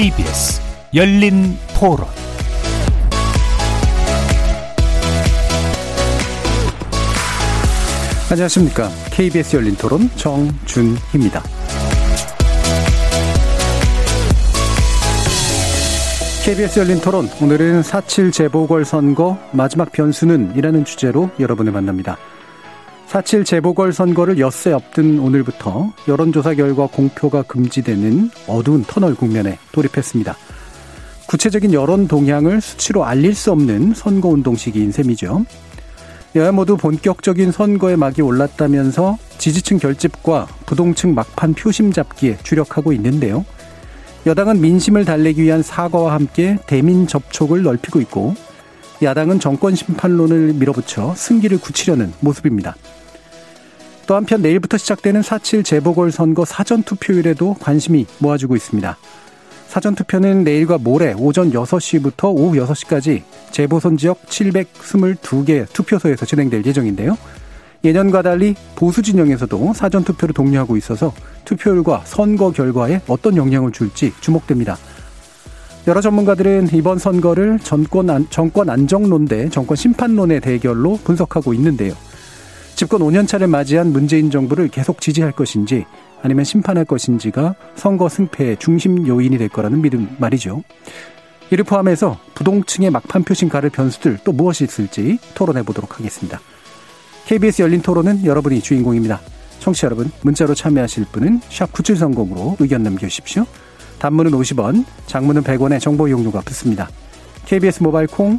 KBS 열린 토론 안녕하십니까. KBS 열린 토론 정준희입니다. KBS 열린 토론 오늘은 4.7 재보궐선거 마지막 변수는 이라는 주제로 여러분을 만납니다. 4.7 재보궐선거를 엿새 앞둔 오늘부터 여론조사 결과 공표가 금지되는 어두운 터널 국면에 돌입했습니다. 구체적인 여론 동향을 수치로 알릴 수 없는 선거운동 시기인 셈이죠. 여야 모두 본격적인 선거의 막이 올랐다면서 지지층 결집과 부동층 막판 표심 잡기에 주력하고 있는데요. 여당은 민심을 달래기 위한 사과와 함께 대민 접촉을 넓히고 있고 야당은 정권 심판론을 밀어붙여 승기를 굳히려는 모습입니다. 또 한편 내일부터 시작되는 4.7 재보궐선거 사전투표율에도 관심이 모아지고 있습니다. 사전투표는 내일과 모레 오전 6시부터 오후 6시까지 재보선 지역 722개 투표소에서 진행될 예정인데요. 예년과 달리 보수 진영에서도 사전투표를 독려하고 있어서 투표율과 선거 결과에 어떤 영향을 줄지 주목됩니다. 여러 전문가들은 이번 선거를 정권, 안, 정권 안정론 대 정권 심판론의 대결로 분석하고 있는데요. 집권 5년차를 맞이한 문재인 정부를 계속 지지할 것인지 아니면 심판할 것인지가 선거 승패의 중심 요인이 될 거라는 믿음 말이죠. 이를 포함해서 부동층의 막판 표심 가를 변수들 또 무엇이 있을지 토론해 보도록 하겠습니다. KBS 열린 토론은 여러분이 주인공입니다. 청취자 여러분, 문자로 참여하실 분은 9730으로 의견 남겨주십시오. 단문은 50원, 장문은 100원의 정보 이용료가 붙습니다. KBS 모바일 콩,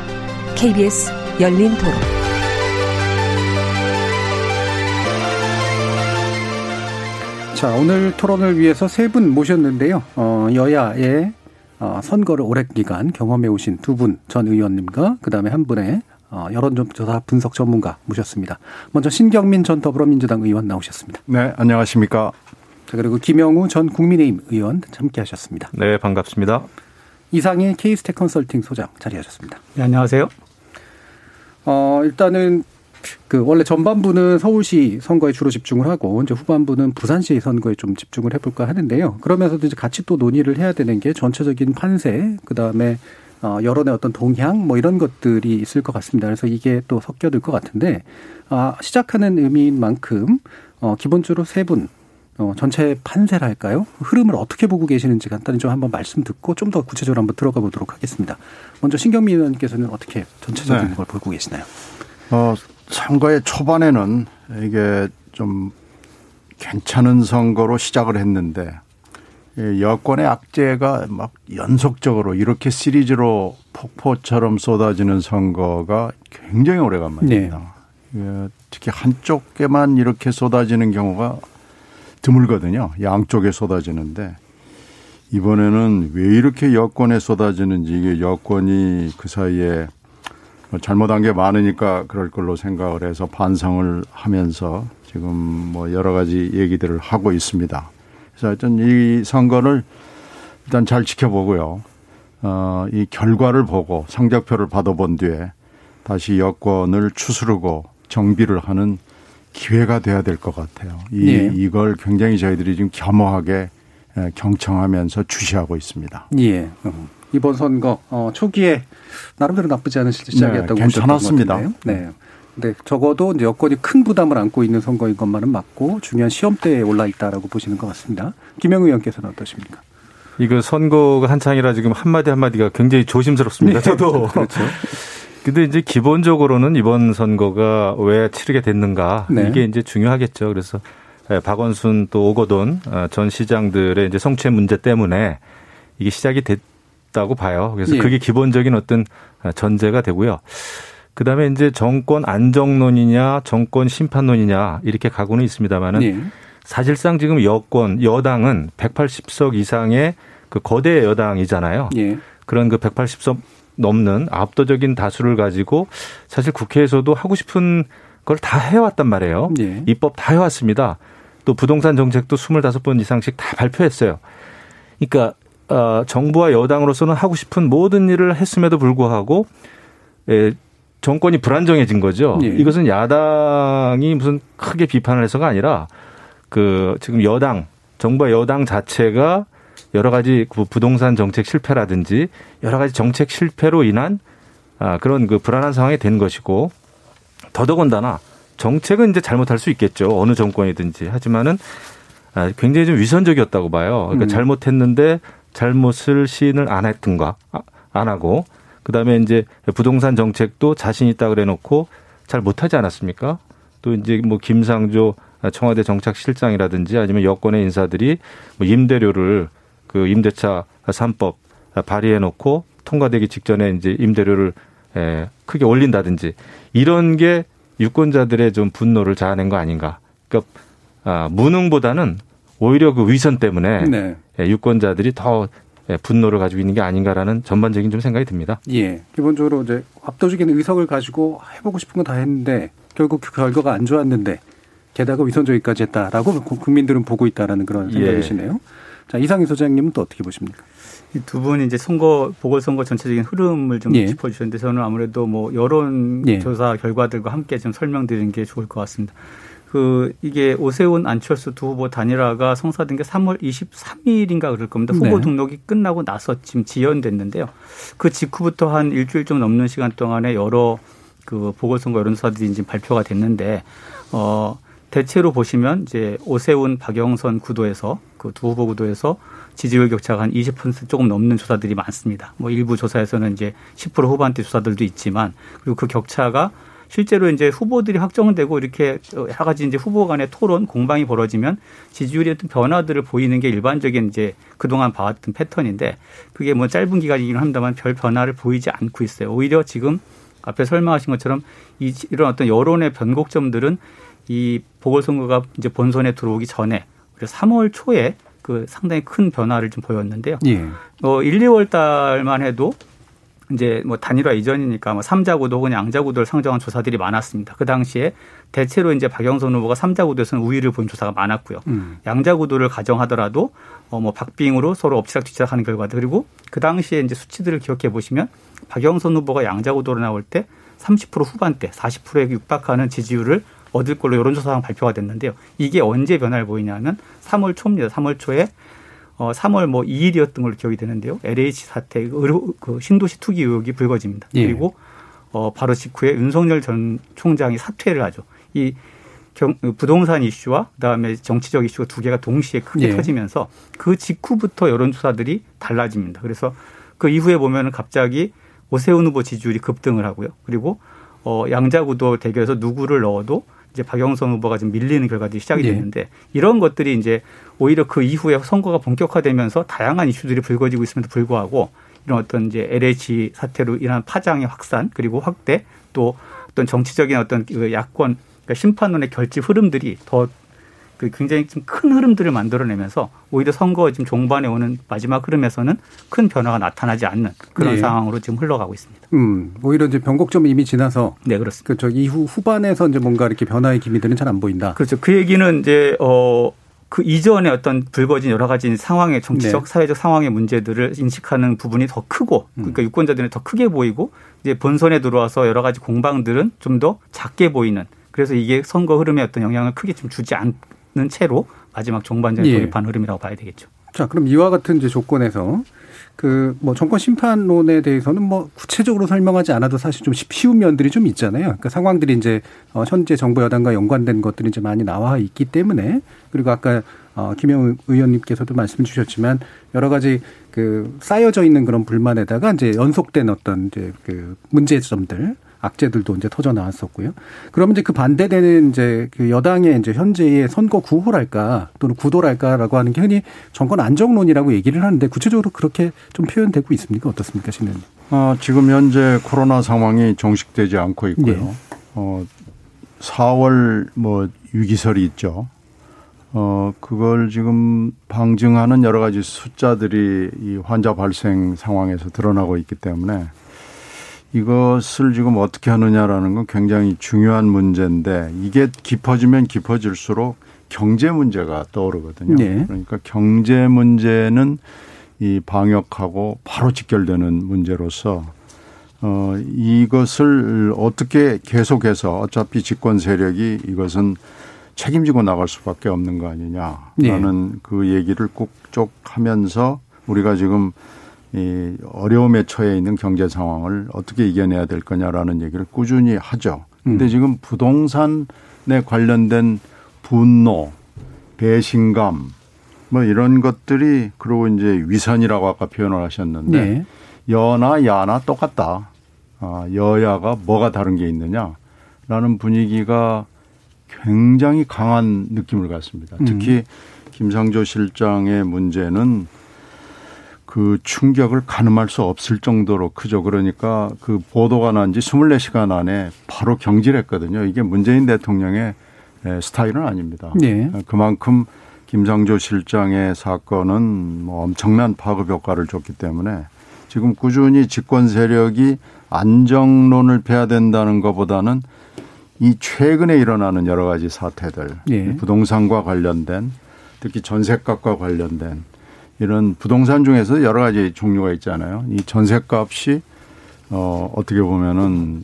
KBS 열린 토론. 자, 오늘 토론을 위해서 세 분 모셨는데요. 어, 여야의 어, 선거를 오랜 기간 경험해 오신 두 분 전 의원님과 그다음에 한 분의 어, 여론조사 분석 전문가 모셨습니다. 먼저 신경민 전 더불어민주당 의원 나오셨습니다. 네, 안녕하십니까. 자, 그리고 김영우 전 국민의힘 의원 함께 하셨습니다. 네, 반갑습니다. 이상의 케이스텍 컨설팅 소장 자리하셨습니다. 네, 안녕하세요. 어, 일단은 그 원래 전반부는 서울시 선거에 주로 집중을 하고 이제 후반부는 부산시 선거에 좀 집중을 해볼까 하는데요. 그러면서도 이제 같이 또 논의를 해야 되는 게 전체적인 판세, 그 다음에 어, 여론의 어떤 동향 뭐 이런 것들이 있을 것 같습니다. 그래서 이게 또 섞여들 것 같은데 아, 시작하는 의미인 만큼 어, 기본적으로 세 분. 어, 전체 판세랄까요? 흐름을 어떻게 보고 계시는지 간단히 좀 한번 말씀 듣고 좀 더 구체적으로 한번 들어가 보도록 하겠습니다. 먼저 신경민 의원께서는 어떻게 전체적인 네. 걸 보고 계시나요? 어, 선거의 초반에는 이게 좀 괜찮은 선거로 시작을 했는데 이 여권의 악재가 막 연속적으로 이렇게 시리즈로 폭포처럼 쏟아지는 선거가 굉장히 오래간만입니다. 예, 특히 한쪽에만 이렇게 쏟아지는 경우가 드물거든요. 양쪽에 쏟아지는데 이번에는 왜 이렇게 여권에 쏟아지는지 이게 여권이 그 사이에 뭐 잘못한 게 많으니까 그럴 걸로 생각을 해서 반성을 하면서 지금 뭐 여러 가지 얘기들을 하고 있습니다. 그래서 하여튼 이 선거를 일단 잘 지켜보고요. 어, 이 결과를 보고 성적표를 받아본 뒤에 다시 여권을 추스르고 정비를 하는 기회가 돼야 될 것 같아요. 이, 예. 이걸 굉장히 저희들이 지금 겸허하게 에, 경청하면서 주시하고 있습니다. 예. 음. 이번 선거 어, 초기에 나름대로 나쁘지 않은 시작이었다고 네, 괜찮았습니다. 네. 근데 적어도 이제 여건이 큰 부담을 안고 있는 선거인 것만은 맞고 중요한 시험대에 올라 있다라고 보시는 것 같습니다. 김영우 의원께서는 어떠십니까? 이거 선거가 한창이라 지금 한마디 한마디가 굉장히 조심스럽습니다. 저도. 그렇죠. 근데 이제 기본적으로는 이번 선거가 왜 치르게 됐는가 네. 이게 이제 중요하겠죠. 그래서 예, 박원순 또 오거돈 어, 전 시장들의 이제 성취 문제 때문에 이게 시작이 됐다고 봐요. 그래서 예. 그게 기본적인 어떤 전제가 되고요. 그다음에 이제 정권 안정론이냐 정권 심판론이냐 이렇게 가고는 있습니다만은 예. 사실상 지금 여권 여당은 180석 이상의 그 거대 여당이잖아요. 예. 그런 그 180석 넘는 압도적인 다수를 가지고 사실 국회에서도 하고 싶은 걸 다 해왔단 말이에요. 예. 입법 다 해왔습니다. 또 부동산 정책도 25번 이상씩 다 발표했어요. 그러니까 어, 정부와 여당으로서는 하고 싶은 모든 일을 했음에도 불구하고 에, 정권이 불안정해진 거죠. 예. 이것은 야당이 무슨 크게 비판을 해서가 아니라 그 지금 여당 정부와 여당 자체가 여러 가지 그 부동산 정책 실패라든지 여러 가지 정책 실패로 인한 아 그런 그 불안한 상황이 된 것이고 더더군다나 정책은 이제 잘못할 수 있겠죠 어느 정권이든지 하지만은 아, 굉장히 좀 위선적이었다고 봐요. 그러니까 음. 잘못했는데 잘못을 시인을 안 했던가 아, 안 하고 그 다음에 이제 부동산 정책도 자신 있다 그래 놓고 잘 못하지 않았습니까? 또 이제 뭐 김상조 청와대 정착실장이라든지 아니면 여권의 인사들이 뭐 임대료를 그 임대차 삼법 발의해 놓고 통과되기 직전에 이제 임대료를 에, 크게 올린다든지 이런 게 유권자들의 좀 분노를 자아낸 거 아닌가. 그러니까 아, 무능보다는 오히려 그 위선 때문에 네. 예, 유권자들이 더 예, 분노를 가지고 있는 게 아닌가라는 전반적인 좀 생각이 듭니다. 예. 기본적으로 이제 압도적인 의석을 가지고 해보고 싶은 건다 했는데 결국 그 결과가 안 좋았는데 게다가 위선적이까지 했다라고 국민들은 보고 있다라는 그런 예. 생각이시네요. 자 이상희 소장님은 또 어떻게 보십니까? 이두 분이 이제 선거 보궐선거 전체적인 흐름을 좀 예. 짚어주셨는데 저는 아무래도 뭐 여론 예. 조사 결과들과 함께 좀 설명드리는 게 좋을 것 같습니다. 그 이게 오세훈 안철수 두 후보 단일화가 성사된 게 3월 23일인가 그럴 겁니다. 후보 네. 등록이 끝나고 나서 지금 지연됐는데요. 그 직후부터 한 일주일 좀 넘는 시간 동안에 여러 그 보궐선거 여론조사들이 이제 발표가 됐는데 어 대체로 보시면 이제 오세훈 박영선 구도에서 그 두 후보 구도에서 지지율 격차가 한 20% 조금 넘는 조사들이 많습니다. 뭐 일부 조사에서는 이제 10% 후반대 조사들도 있지만 그리고 그 격차가 실제로 이제 후보들이 확정되고 이렇게 여러 가지 이제 후보 간의 토론 공방이 벌어지면 지지율의 어떤 변화들을 보이는 게 일반적인 이제 그동안 봐왔던 패턴인데 그게 뭐 짧은 기간이긴 합니다만 별 변화를 보이지 않고 있어요. 오히려 지금 앞에 설명하신 것처럼 이 이런 어떤 여론의 변곡점들은 이 보궐선거가 이제 본선에 들어오기 전에 우리가 3월 초에 그 상당히 큰 변화를 좀 보였는데요. 예. 어 1, 2월 달만 해도 이제 뭐 단일화 이전이니까 뭐 삼자구도 혹은 양자 구도를 상정한 조사들이 많았습니다. 그 당시에 대체로 이제 박영선 후보가 삼자구도에서는 우위를 본 조사가 많았고요. 음. 양자 구도를 가정하더라도 어뭐 박빙으로 서로 엎치락 뒤치락 하는 결과들 그리고 그 당시에 이제 수치들을 기억해 보시면 박영선 후보가 양자 구도로 나올 때 30% 후반대, 40%에 육박하는 지지율을 얻을 걸로 여론조사상 발표가 됐는데요. 이게 언제 변화를 보이냐면 3월 초입니다. 3월 초에 어 3월 뭐 2일이었던 걸로 기억이 되는데요. LH 사태 의료 그 신도시 투기 의혹이 불거집니다. 예. 그리고 어 바로 직후에 윤석열 전 총장이 사퇴를 하죠. 이 경, 부동산 이슈와 그다음에 정치적 이슈가 두 개가 동시에 크게 예. 터지면서 그 직후부터 여론조사들이 달라집니다. 그래서 그 이후에 보면은 갑자기 오세훈 후보 지지율이 급등을 하고요. 그리고 어 양자구도 대결에서 누구를 넣어도 이제 박영선 후보가 좀 밀리는 결과들이 시작이 예. 됐는데 이런 것들이 이제 오히려 그 이후에 선거가 본격화되면서 다양한 이슈들이 불거지고 있음에도 불구하고 이런 어떤 이제 LH 사태로 인한 파장의 확산 그리고 확대 또 어떤 정치적인 어떤 그 야권 그러니까 심판론의 결집 흐름들이 더 그 굉장히 좀 큰 흐름들을 만들어내면서 오히려 선거 지금 종반에 오는 마지막 흐름에서는 큰 변화가 나타나지 않는 그런 예. 상황으로 지금 흘러가고 있습니다. 음. 오히려 이제 변곡점이 이미 지나서 네 그렇습니다. 그 저기 이후 후반에서 이제 뭔가 이렇게 변화의 기미들은 잘 안 보인다. 그렇죠. 그 얘기는 이제 어. 그 이전에 어떤 불거진 여러 가지 상황의 정치적, 네. 사회적 상황의 문제들을 인식하는 부분이 더 크고, 음. 그러니까 유권자들은 더 크게 보이고, 이제 본선에 들어와서 여러 가지 공방들은 좀 더 작게 보이는. 그래서 이게 선거 흐름에 어떤 영향을 크게 좀 주지 않 는 채로 마지막 종반전에 예. 돌입한 흐름이라고 봐야 되겠죠. 자, 그럼 이와 같은 이제 조건에서 그 뭐 정권 심판론에 대해서는 뭐 구체적으로 설명하지 않아도 사실 좀 쉬운 면들이 좀 있잖아요. 그러니까 상황들이 이제 어 현재 정부 여당과 연관된 것들이 이제 많이 나와 있기 때문에 그리고 아까 어 김영 의원님께서도 말씀 주셨지만 여러 가지 그 쌓여져 있는 그런 불만에다가 이제 연속된 어떤 이제 그 문제점들 악재들도 이제 터져 나왔었고요. 그러면 이제 그 반대되는 이제 그 여당의 이제 현재의 선거 구호랄까 또는 구도랄까라고 하는 게 흔히 정권 안정론이라고 얘기를 하는데 구체적으로 그렇게 좀 표현되고 있습니까? 어떻습니까, 신 의원님? 어, 지금 현재 코로나 상황이 정식되지 않고 있고요. 네. 어, 4월 뭐 유기설이 있죠. 어, 그걸 지금 방증하는 여러 가지 숫자들이 이 환자 발생 상황에서 드러나고 있기 때문에 이것을 지금 어떻게 하느냐라는 건 굉장히 중요한 문제인데 이게 깊어지면 깊어질수록 경제 문제가 떠오르거든요. 네. 그러니까 경제 문제는 이 방역하고 바로 직결되는 문제로서 어 이것을 어떻게 계속해서 어차피 집권 세력이 이것은 책임지고 나갈 수밖에 없는 거 아니냐라는 네. 그 얘기를 꼭 쭉 하면서 우리가 지금 이 어려움에 처해 있는 경제 상황을 어떻게 이겨내야 될 거냐라는 얘기를 꾸준히 하죠. 근데 음. 지금 부동산에 관련된 분노, 배신감 뭐 이런 것들이 그리고 이제 위선이라고 아까 표현을 하셨는데 네. 여나 야나 똑같다. 아, 여야가 뭐가 다른 게 있느냐라는 분위기가 굉장히 강한 느낌을 갖습니다. 특히 김상조 실장의 문제는 그 충격을 가늠할 수 없을 정도로 크죠. 그러니까 그 보도가 난 지 24시간 안에 바로 경질했거든요. 이게 문재인 대통령의 스타일은 아닙니다. 네. 그만큼 김상조 실장의 사건은 뭐 엄청난 파급 효과를 줬기 때문에 지금 꾸준히 집권 세력이 안정론을 펴야 된다는 것보다는 이 최근에 일어나는 여러 가지 사태들, 예. 부동산과 관련된 특히 전세값과 관련된 이런 부동산 중에서 여러 가지 종류가 있잖아요. 이 전세값이 어 어떻게 보면은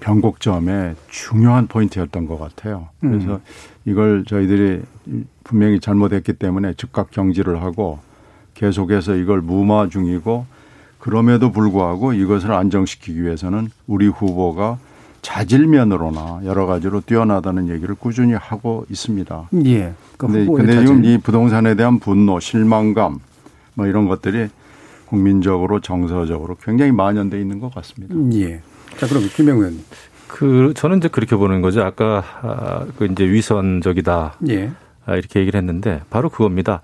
변곡점의 중요한 포인트였던 것 같아요. 그래서 음. 이걸 저희들이 분명히 잘못했기 때문에 즉각 경질을 하고 계속해서 이걸 무마 중이고 그럼에도 불구하고 이것을 안정시키기 위해서는 우리 후보가 자질면으로나 여러 가지로 뛰어나다는 얘기를 꾸준히 하고 있습니다. 예. 그 근데 자질. 지금 이 부동산에 대한 분노, 실망감 뭐 이런 것들이 국민적으로 정서적으로 굉장히 만연돼 있는 것 같습니다. 예. 자, 그럼 김영 의원님. 그 저는 이제 그렇게 보는 거죠. 아까 아, 그 이제 위선적이다 예. 아, 이렇게 얘기를 했는데 바로 그겁니다.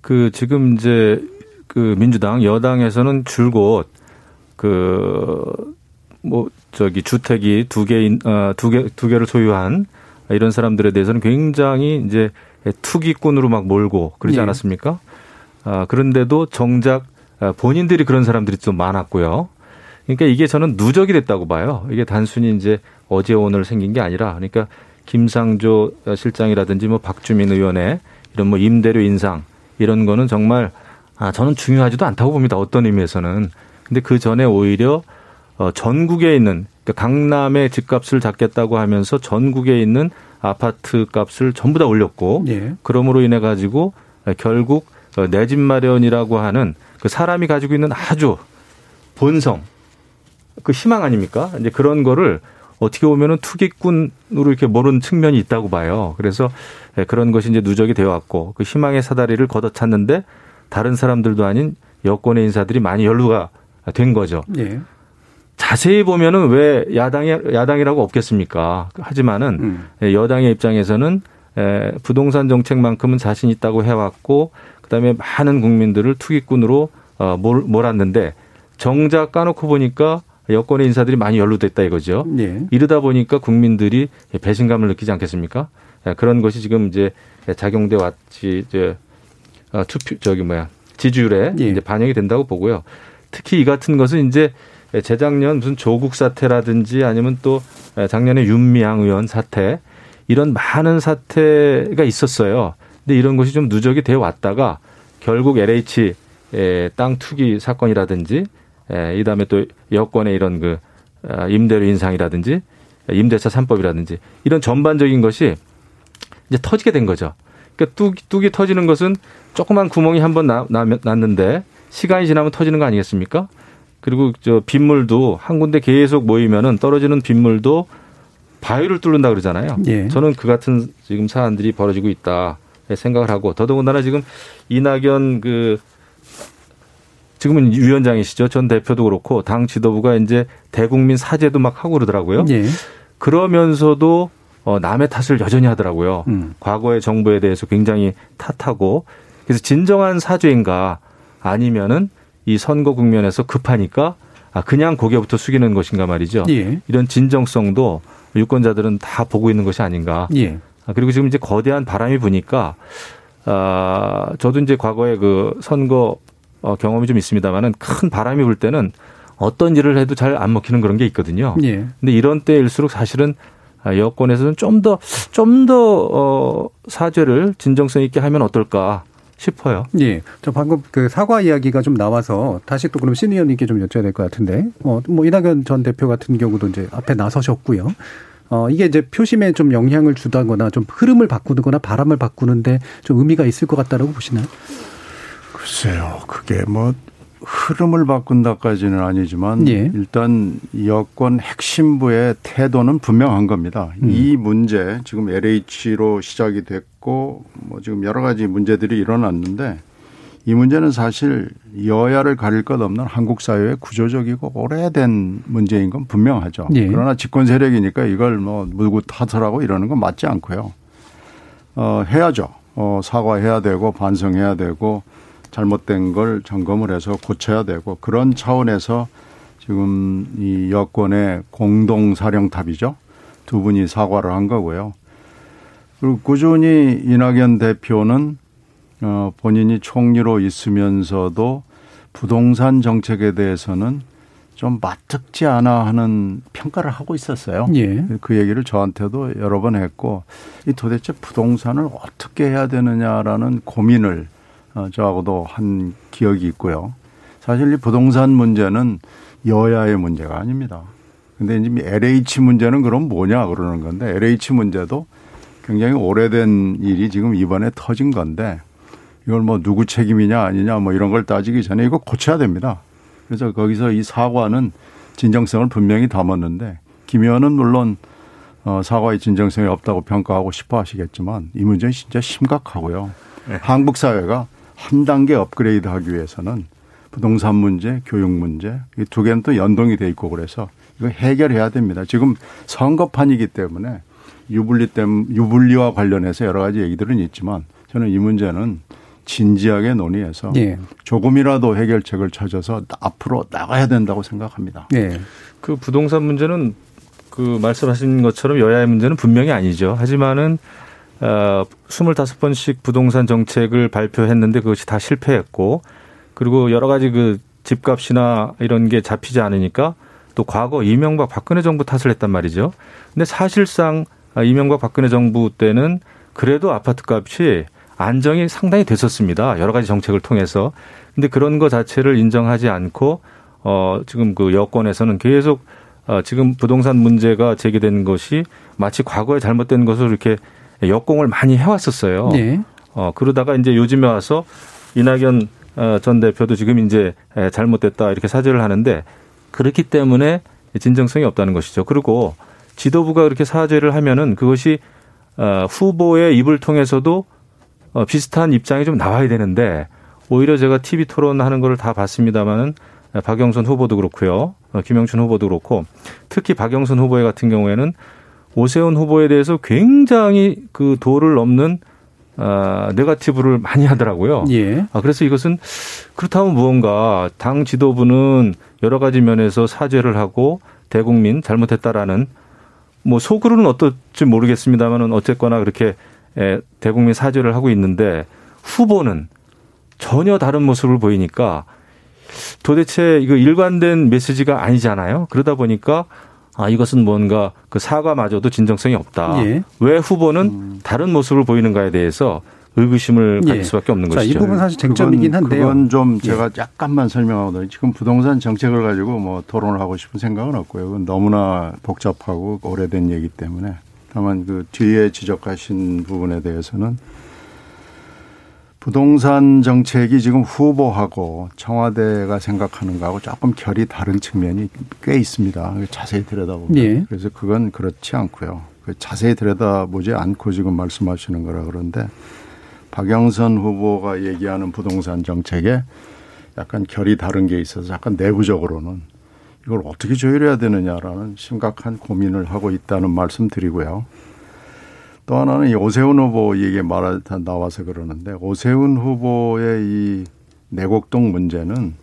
그 지금 이제 그 민주당 여당에서는 줄곧 그뭐 저기 주택이 두 개인 어두 개두 개를 소유한 이런 사람들에 대해서는 굉장히 이제 투기꾼으로 막 몰고 그러지 예. 않았습니까? 아 그런데도 정작 아, 본인들이 그런 사람들이 좀 많았고요. 그러니까 이게 저는 누적이 됐다고 봐요. 이게 단순히 이제 어제 오늘 생긴 게 아니라 그러니까 김상조 실장이라든지 뭐 박주민 의원의 이런 뭐 임대료 인상 이런 거는 정말 아 저는 중요하지도 않다고 봅니다. 어떤 의미에서는. 근데 그 전에 오히려 어 전국에 있는 그러니까 강남의 집값을 잡겠다고 하면서 전국에 있는 아파트 값을 전부 다 올렸고 예. 그럼으로 인해 가지고 결국 내 집 마련이라고 하는 그 사람이 가지고 있는 아주 본성 그 희망 아닙니까? 이제 그런 거를 어떻게 보면은 투기꾼으로 이렇게 모르는 측면이 있다고 봐요. 그래서 그런 것이 이제 누적이 되어 왔고 그 희망의 사다리를 걷어찼는데 다른 사람들도 아닌 여권의 인사들이 많이 연루가 된 거죠. 예. 자세히 보면은 왜 야당이 야당이라고 없겠습니까? 하지만은 음. 예, 여당의 입장에서는 에, 부동산 정책만큼은 자신 있다고 해왔고 그다음에 많은 국민들을 투기꾼으로 어, 몰, 몰았는데 정작 까놓고 보니까 여권의 인사들이 많이 연루됐다 이거죠. 예. 이러다 보니까 국민들이 배신감을 느끼지 않겠습니까? 예, 그런 것이 지금 이제 작용돼 왔지 이제 어, 투표 저기 뭐야 지지율에 예. 이제 반영이 된다고 보고요. 특히 이 같은 것은 이제 재작년 무슨 조국 사태라든지 아니면 또 작년에 윤미향 의원 사태 이런 많은 사태가 있었어요. 근데 이런 것이 좀 누적이 되어 왔다가 결국 LH 땅 투기 사건이라든지 이 다음에 또 여권의 이런 그 임대료 인상이라든지 임대차 3법이라든지 이런 전반적인 것이 이제 터지게 된 거죠. 그러니까 뚝, 뚝이 터지는 것은 조그만 구멍이 한번 났는데 시간이 지나면 터지는 거 아니겠습니까? 그리고 저 빗물도 한 군데 계속 모이면은 떨어지는 빗물도 바위를 뚫는다 그러잖아요. 예. 저는 그 같은 지금 사안들이 벌어지고 있다 생각을 하고 더더군다나 지금 이낙연 그 지금은 위원장이시죠. 전 대표도 그렇고 당 지도부가 이제 대국민 사죄도 막 하고 그러더라고요. 예. 그러면서도 어, 남의 탓을 여전히 하더라고요. 음. 과거의 정부에 대해서 굉장히 탓하고 그래서 진정한 사죄인가 아니면은 이 선거 국면에서 급하니까 아 그냥 고개부터 숙이는 것인가 말이죠. 예. 이런 진정성도 유권자들은 다 보고 있는 것이 아닌가. 예. 아, 그리고 지금 이제 거대한 바람이 부니까 아, 저도 이제 과거에 그 선거 어, 경험이 좀 있습니다만은 큰 바람이 불 때는 어떤 일을 해도 잘 안 먹히는 그런 게 있거든요. 예. 근데 이런 때일수록 사실은 아, 여권에서는 좀 더, 좀 더, 어, 사죄를 진정성 있게 하면 어떨까 싶어요. 예. 저 방금 그 사과 이야기가 좀 나와서 다시 또 그럼 신 의원님께 좀 여쭤야 될 것 같은데, 어, 뭐 이낙연 전 대표 같은 경우도 이제 앞에 나서셨고요. 어, 이게 이제 표심에 좀 영향을 주다거나 좀 흐름을 바꾸거나 바람을 바꾸는데 좀 의미가 있을 것 같다라고 보시나요? 글쎄요. 그게 뭐 흐름을 바꾼다까지는 아니지만 예. 일단 여권 핵심부의 태도는 분명한 겁니다. 음. 이 문제 지금 LH로 시작이 됐고 뭐 지금 여러 가지 문제들이 일어났는데 이 문제는 사실 여야를 가릴 것 없는 한국 사회의 구조적이고 오래된 문제인 건 분명하죠. 예. 그러나 집권 세력이니까 이걸 뭐 누구 탓을하고 이러는 건 맞지 않고요. 어, 해야죠. 어, 사과해야 되고 반성해야 되고 잘못된 걸 점검을 해서 고쳐야 되고 그런 차원에서 지금 이 여권의 공동 사령탑이죠. 두 분이 사과를 한 거고요. 그리고 꾸준히 이낙연 대표는 어 본인이 총리로 있으면서도 부동산 정책에 대해서는 좀 맞듣지 않아 하는 평가를 하고 있었어요. 예. 그 얘기를 저한테도 여러 번 했고 이 도대체 부동산을 어떻게 해야 되느냐라는 고민을 어, 저하고도 한 기억이 있고요. 사실 이 부동산 문제는 여야의 문제가 아닙니다. 근데 이제 LH 문제는 그럼 뭐냐 그러는 건데 LH 문제도 굉장히 오래된 일이 지금 이번에 터진 건데 이걸 뭐 누구 책임이냐 아니냐 뭐 이런 걸 따지기 전에 이거 고쳐야 됩니다. 그래서 거기서 이 사과는 진정성을 분명히 담았는데 김 의원은 물론 어, 사과의 진정성이 없다고 평가하고 싶어 하시겠지만 이 문제는 진짜 심각하고요. 한국 사회가 한 단계 업그레이드 하기 위해서는 부동산 문제, 교육 문제, 이 두 개는 또 연동이 돼 있고 그래서 이거 해결해야 됩니다. 지금 선거판이기 때문에 유불리 땜 유불리와 관련해서 여러 가지 얘기들은 있지만 저는 이 문제는 진지하게 논의해서 예. 조금이라도 해결책을 찾아서 앞으로 나가야 된다고 생각합니다. 예. 그 부동산 문제는 그 말씀하신 것처럼 여야의 문제는 분명히 아니죠. 하지만은 어 25번씩 부동산 정책을 발표했는데 그것이 다 실패했고 그리고 여러 가지 그 집값이나 이런 게 잡히지 않으니까 또 과거 이명박 박근혜 정부 탓을 했단 말이죠. 근데 사실상 이명박 박근혜 정부 때는 그래도 아파트 값이 안정이 상당히 됐었습니다. 여러 가지 정책을 통해서. 근데 그런 거 자체를 인정하지 않고 어 지금 그 여권에서는 계속 어 지금 부동산 문제가 제기된 것이 마치 과거에 잘못된 것으로 이렇게 역공을 많이 해왔었어요. 예. 어 그러다가 이제 요즘에 와서 이낙연 어, 전 대표도 지금 이제 에, 잘못됐다 이렇게 사죄를 하는데 그렇기 때문에 진정성이 없다는 것이죠. 그리고 지도부가 그렇게 사죄를 하면은 그것이 어, 후보의 입을 통해서도 어, 비슷한 입장이 좀 나와야 되는데 오히려 제가 TV 토론하는 거를 다 봤습니다마는 박영선 후보도 그렇고요. 어, 김영춘 후보도 그렇고 특히 박영선 후보 같은 경우에는 오세훈 후보에 대해서 굉장히 그 도를 넘는 아, 네가티브를 많이 하더라고요. 예. 아, 그래서 이것은 그렇다면 무언가 당 지도부는 여러 가지 면에서 사죄를 하고 대국민 잘못했다라는 뭐 속으로는 어떨지 모르겠습니다만은 어쨌거나 그렇게 에, 대국민 사죄를 하고 있는데 후보는 전혀 다른 모습을 보이니까 도대체 이거 일관된 메시지가 아니잖아요. 그러다 보니까 아 이것은 뭔가 그 사과마저도 진정성이 없다. 예. 왜 후보는 다른 모습을 보이는가에 대해서 의구심을 예. 가질 수밖에 없는 자, 이 것이죠. 부분 사실 쟁점이긴 그건, 한데요. 예. 그건 좀 제가 약간만 설명하거든요. 지금 부동산 정책을 가지고 뭐 토론을 하고 싶은 생각은 없고요. 그건 너무나 복잡하고 오래된 얘기 때문에 다만 그 뒤에 지적하신 부분에 대해서는 부동산 정책이 지금 후보하고 청와대가 생각하는 거하고 조금 결이 다른 측면이 꽤 있습니다. 자세히 들여다보면. 예. 그래서 그건 그렇지 않고요. 그 자세히 들여다보지 않고 지금 말씀하시는 거라 그런데 박영선 후보가 얘기하는 부동산 정책에 약간 결이 다른 게 있어서 약간 내부적으로는 이걸 어떻게 조율해야 되느냐라는 심각한 고민을 하고 있다는 말씀 드리고요. 또 하나는 이 오세훈 후보 얘기 말하 나와서 그러는데 오세훈 후보의 이 내곡동 문제는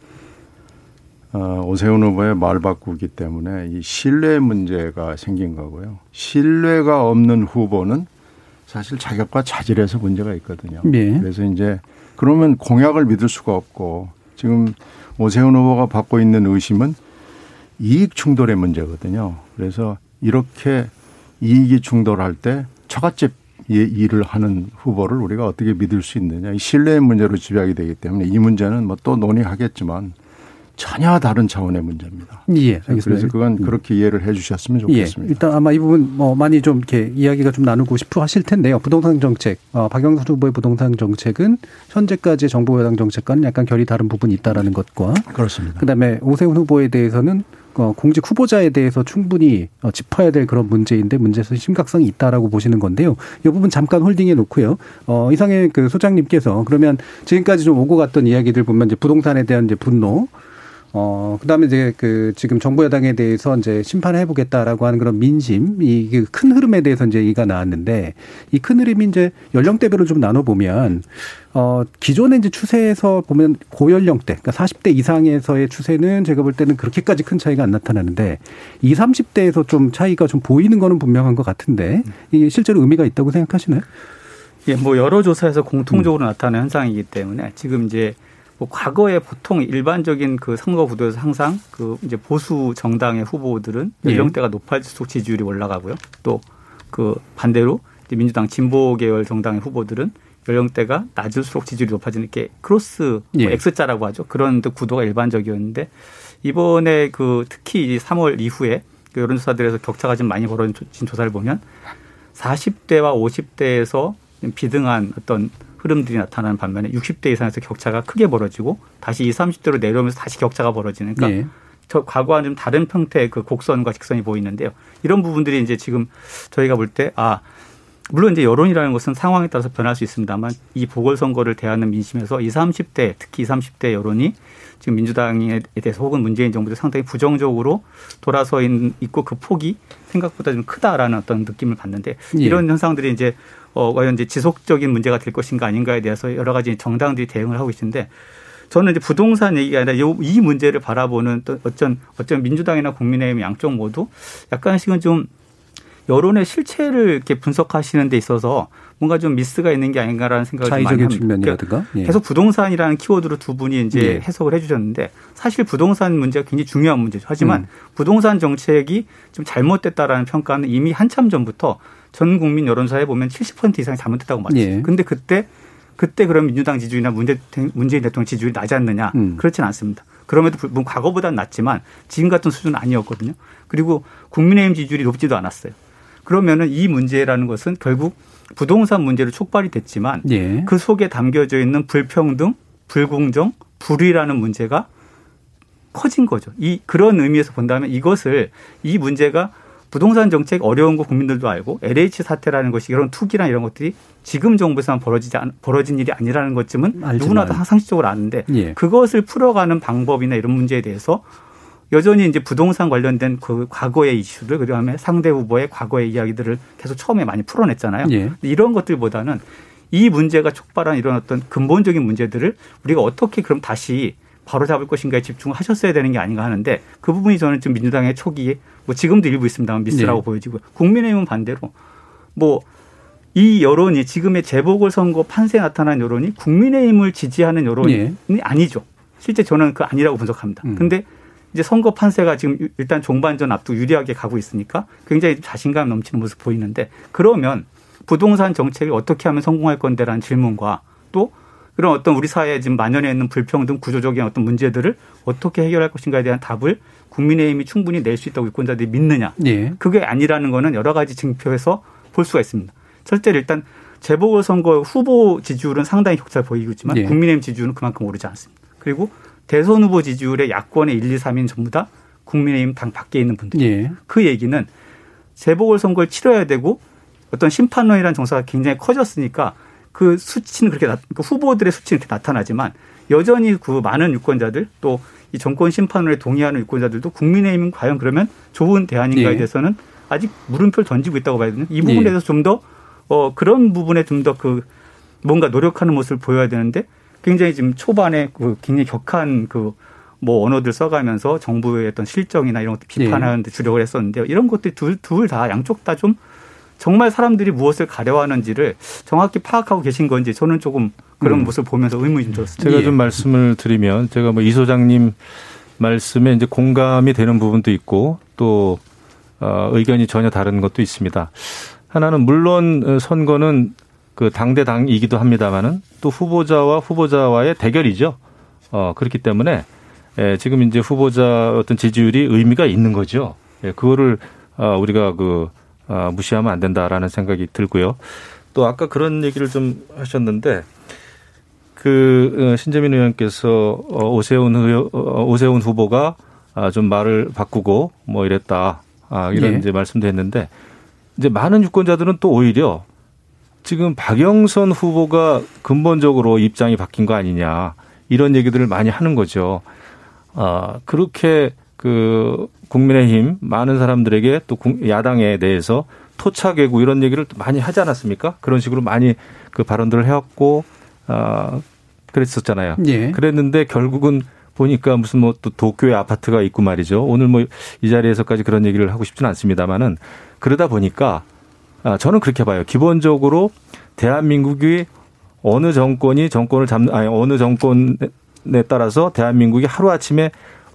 어, 오세훈 후보의 말 바꾸기 때문에 이 신뢰 문제가 생긴 거고요. 신뢰가 없는 후보는 사실 자격과 자질에서 문제가 있거든요. 예. 그래서 이제 그러면 공약을 믿을 수가 없고 지금 오세훈 후보가 받고 있는 의심은 이익 충돌의 문제거든요. 그래서 이렇게 이익이 충돌할 때 처갓집 일을 하는 후보를 우리가 어떻게 믿을 수 있느냐. 이 신뢰의 문제로 집약이 되기 때문에 이 문제는 뭐 또 논의하겠지만 전혀 다른 차원의 문제입니다. 예, 알겠습니다. 그래서 그건 그렇게 이해를 해 주셨으면 예, 좋겠습니다. 일단 아마 이 부분 뭐 많이 좀 이렇게 이야기가 좀 나누고 싶어 하실 텐데요. 부동산 정책, 어, 박영선 후보의 부동산 정책은 현재까지 정부 여당 정책과는 약간 결이 다른 부분이 있다라는 것과 그렇습니다. 그다음에 오세훈 후보에 대해서는 어, 공직 후보자에 대해서 충분히 어, 짚어야 될 그런 문제인데 문제에서 심각성이 있다라고 보시는 건데요. 이 부분 잠깐 홀딩해 놓고요. 어, 이상의 그 소장님께서 그러면 지금까지 좀 오고 갔던 이야기들 보면 이제 부동산에 대한 이제 분노 어, 그 다음에 이제 그 지금 정부 여당에 대해서 이제 심판해 보겠다라고 하는 그런 민심, 이 큰 흐름에 대해서 이제 얘기가 나왔는데 이 큰 흐름이 이제 연령대별로 좀 나눠보면 어, 기존의 이제 추세에서 보면 고연령대, 그러니까 40대 이상에서의 추세는 제가 볼 때는 그렇게까지 큰 차이가 안 나타나는데 20, 30대에서 좀 차이가 좀 보이는 거는 분명한 것 같은데 이게 실제로 의미가 있다고 생각하시나요? 예, 뭐 여러 조사에서 공통적으로 나타나는 현상이기 때문에 지금 이제 뭐 과거에 보통 일반적인 그 선거 구도에서 항상 그 이제 보수 정당의 후보들은 예. 연령대가 높아질수록 지지율이 올라가고요. 또 그 반대로 이제 민주당 진보 계열 정당의 후보들은 연령대가 낮을수록 지지율이 높아지는 게 크로스 뭐 예. X자라고 하죠. 그런 구도가 일반적이었는데 이번에 그 특히 3월 이후에 그 여론조사들에서 격차가 좀 많이 벌어진 조사를 보면 40대와 50대에서 비등한 어떤 흐름들이 나타나는 반면에 60대 이상에서 격차가 크게 벌어지고 다시 20, 30대로 내려오면서 다시 격차가 벌어지는 그러니까 예. 저 과거와는 좀 다른 형태의 그 곡선과 직선이 보이는데요. 이런 부분들이 이제 지금 저희가 볼 때 아 물론 이제 여론이라는 것은 상황에 따라서 변할 수 있습니다만 이 보궐선거를 대하는 민심에서 20, 30대 특히 20, 30대 여론이 지금 민주당에 대해서 혹은 문재인 정부에 상당히 부정적으로 돌아서 있고 그 폭이 생각보다 좀 크다라는 어떤 느낌을 받는데 예. 이런 현상들이 이제 어 과연 이제 지속적인 문제가 될 것인가 아닌가에 대해서 여러 가지 정당들이 대응을 하고 있는데 저는 이제 부동산 얘기가 아니라 요- 이 문제를 바라보는 또 어쩐 어쩐 민주당이나 국민의힘 양쪽 모두 약간씩은 좀 여론의 실체를 이렇게 분석하시는 데 있어서 뭔가 좀 미스가 있는 게 아닌가라는 생각을 좀 많이 합니다. 그러니까 측면이라든가. 예. 계속 부동산이라는 키워드로 두 분이 이제 예. 해석을 해주셨는데 사실 부동산 문제가 굉장히 중요한 문제죠. 하지만 음. 부동산 정책이 좀 잘못됐다라는 평가는 이미 한참 전부터 전 국민 여론조사에 보면 70% 이상이 잘못됐다고 맞죠. 예. 근데 그때 그때 그럼 민주당 지지율이나 문재, 문재인 대통령 지지율이 나지 않느냐? 음. 그렇지는 않습니다. 그럼에도 불구하고 과거보다는 낮지만 지금 같은 수준은 아니었거든요. 그리고 국민의힘 지지율이 높지도 않았어요. 그러면은 이 문제라는 것은 결국 부동산 문제로 촉발이 됐지만 예. 그 속에 담겨져 있는 불평등, 불공정, 불의라는 문제가 커진 거죠. 이 그런 의미에서 본다면 이것을 이 문제가 부동산 정책 어려운 거 국민들도 알고 LH 사태라는 것이 이런 투기나 이런 것들이 지금 정부에서만 벌어지지 않, 벌어진 일이 아니라는 것쯤은 알지만. 누구나 다 상식적으로 아는데 예. 그것을 풀어가는 방법이나 이런 문제에 대해서 여전히 이제 부동산 관련된 그 과거의 이슈들 그다음에 상대 후보의 과거의 이야기들을 계속 처음에 많이 풀어냈잖아요. 예. 이런 것들보다는 이 문제가 촉발한 이런 어떤 근본적인 문제들을 우리가 어떻게 그럼 다시 바로 잡을 것인가에 집중을 하셨어야 되는 게 아닌가 하는데 그 부분이 저는 좀 민주당의 초기에 뭐 지금도 일부 있습니다만 미스라고 네. 보여지고 국민의힘은 반대로 뭐 이 여론이 지금의 재보궐선거 판세에 나타난 여론이 국민의힘을 지지하는 여론이 예. 아니죠. 실제 저는 그 아니라고 분석합니다. 음. 근데 이제 선거 판세가 지금 일단 종반전 앞두고 유리하게 가고 있으니까 굉장히 자신감 넘치는 모습 보이는데 그러면 부동산 정책을 어떻게 하면 성공할 건데라는 질문과 또 그런 어떤 우리 사회에 지금 만연해 있는 불평등 구조적인 어떤 문제들을 어떻게 해결할 것인가에 대한 답을 국민의힘이 충분히 낼 수 있다고 유권자들이 믿느냐. 예. 그게 아니라는 거는 여러 가지 증표에서 볼 수가 있습니다. 첫째로 일단 재보궐선거 후보 지지율은 상당히 격차를 보이고 있지만 예. 국민의힘 지지율은 그만큼 오르지 않습니다. 그리고 대선 후보 지지율의 야권의 1, 2, 3인 전부 다 국민의힘 당 밖에 있는 분들. 예. 그 얘기는 재보궐선거를 치러야 되고 어떤 심판론이라는 정서가 굉장히 커졌으니까 그 수치는 그렇게 나, 그 후보들의 수치는 이렇게 나타나지만 여전히 그 많은 유권자들 또 이 정권 심판론에 동의하는 유권자들도 국민의힘은 과연 그러면 좋은 대안인가에 예. 대해서는 아직 물음표를 던지고 있다고 봐야 되는 이 부분에 예. 대해서 좀 더 어, 그런 부분에 좀 더 그 뭔가 노력하는 모습을 보여야 되는데 굉장히 지금 초반에 그 굉장히 격한 그 뭐 언어들 써가면서 정부의 어떤 실정이나 이런 것들 비판하는데 주력을 했었는데요. 이런 것들이 둘 둘 다 양쪽 다 좀 정말 사람들이 무엇을 가려하는지를 정확히 파악하고 계신 건지 저는 조금 그런 음. 모습을 보면서 의문이 좀 들었습니다. 제가 예. 좀 말씀을 드리면 제가 뭐 이 소장님 말씀에 이제 공감이 되는 부분도 있고 또 어, 의견이 전혀 다른 것도 있습니다. 하나는 물론 어, 선거는 그 당대 당이기도 합니다만은 또 후보자와 후보자와의 대결이죠. 어 그렇기 때문에 예, 지금 이제 후보자 어떤 지지율이 의미가 있는 거죠. 예, 그거를 어, 우리가 그 아, 무시하면 안 된다라는 생각이 들고요. 또 아까 그런 얘기를 좀 하셨는데 그 어, 신재민 의원께서 어, 오세훈 의 어, 오세훈 후보가 아, 좀 말을 바꾸고 뭐 이랬다. 아, 이런 예. 이제 말씀도 했는데 이제 많은 유권자들은 또 오히려 지금 박영선 후보가 근본적으로 입장이 바뀐 거 아니냐 이런 얘기들을 많이 하는 거죠. 아, 그렇게 그 국민의힘 많은 사람들에게 또 국- 야당에 대해서 토착애고 이런 얘기를 또 많이 하지 않았습니까? 그런 식으로 많이 그 발언들을 해왔고 아, 그랬었잖아요. 예. 그랬는데 결국은 보니까 무슨 뭐 또 도쿄에 아파트가 있고 말이죠. 오늘 뭐 이 자리에서까지 그런 얘기를 하고 싶지는 않습니다만은 그러다 보니까 아, 저는 그렇게 봐요. 기본적으로 대한민국이 어느 정권이 정권을 잡는 아니 어느 정권에 따라서 대한민국이 하루 아침에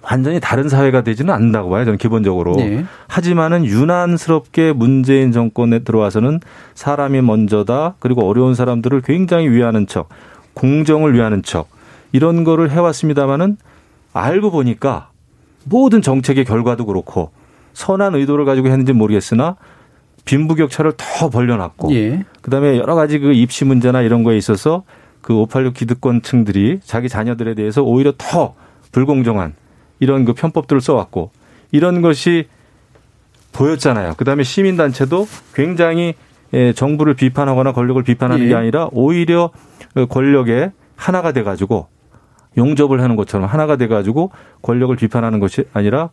완전히 다른 사회가 되지는 않는다고 봐요. 저는 기본적으로. 예. 하지만은 유난스럽게 문재인 정권에 들어와서는 사람이 먼저다. 그리고 어려운 사람들을 굉장히 위하는 척, 공정을 위하는 척 이런 거를 해왔습니다마는 알고 보니까 모든 정책의 결과도 그렇고 선한 의도를 가지고 했는지 모르겠으나 빈부격차를 더 벌려놨고 예. 그다음에 여러 가지 그 입시 문제나 이런 거에 있어서 그 586 기득권층들이 자기 자녀들에 대해서 오히려 더 불공정한 이런 그 편법들을 써왔고 이런 것이 보였잖아요. 그다음에 시민단체도 굉장히 예, 정부를 비판하거나 권력을 비판하는 예. 게 아니라 오히려 그 권력의 하나가 돼가지고 용접을 하는 것처럼 하나가 돼가지고 권력을 비판하는 것이 아니라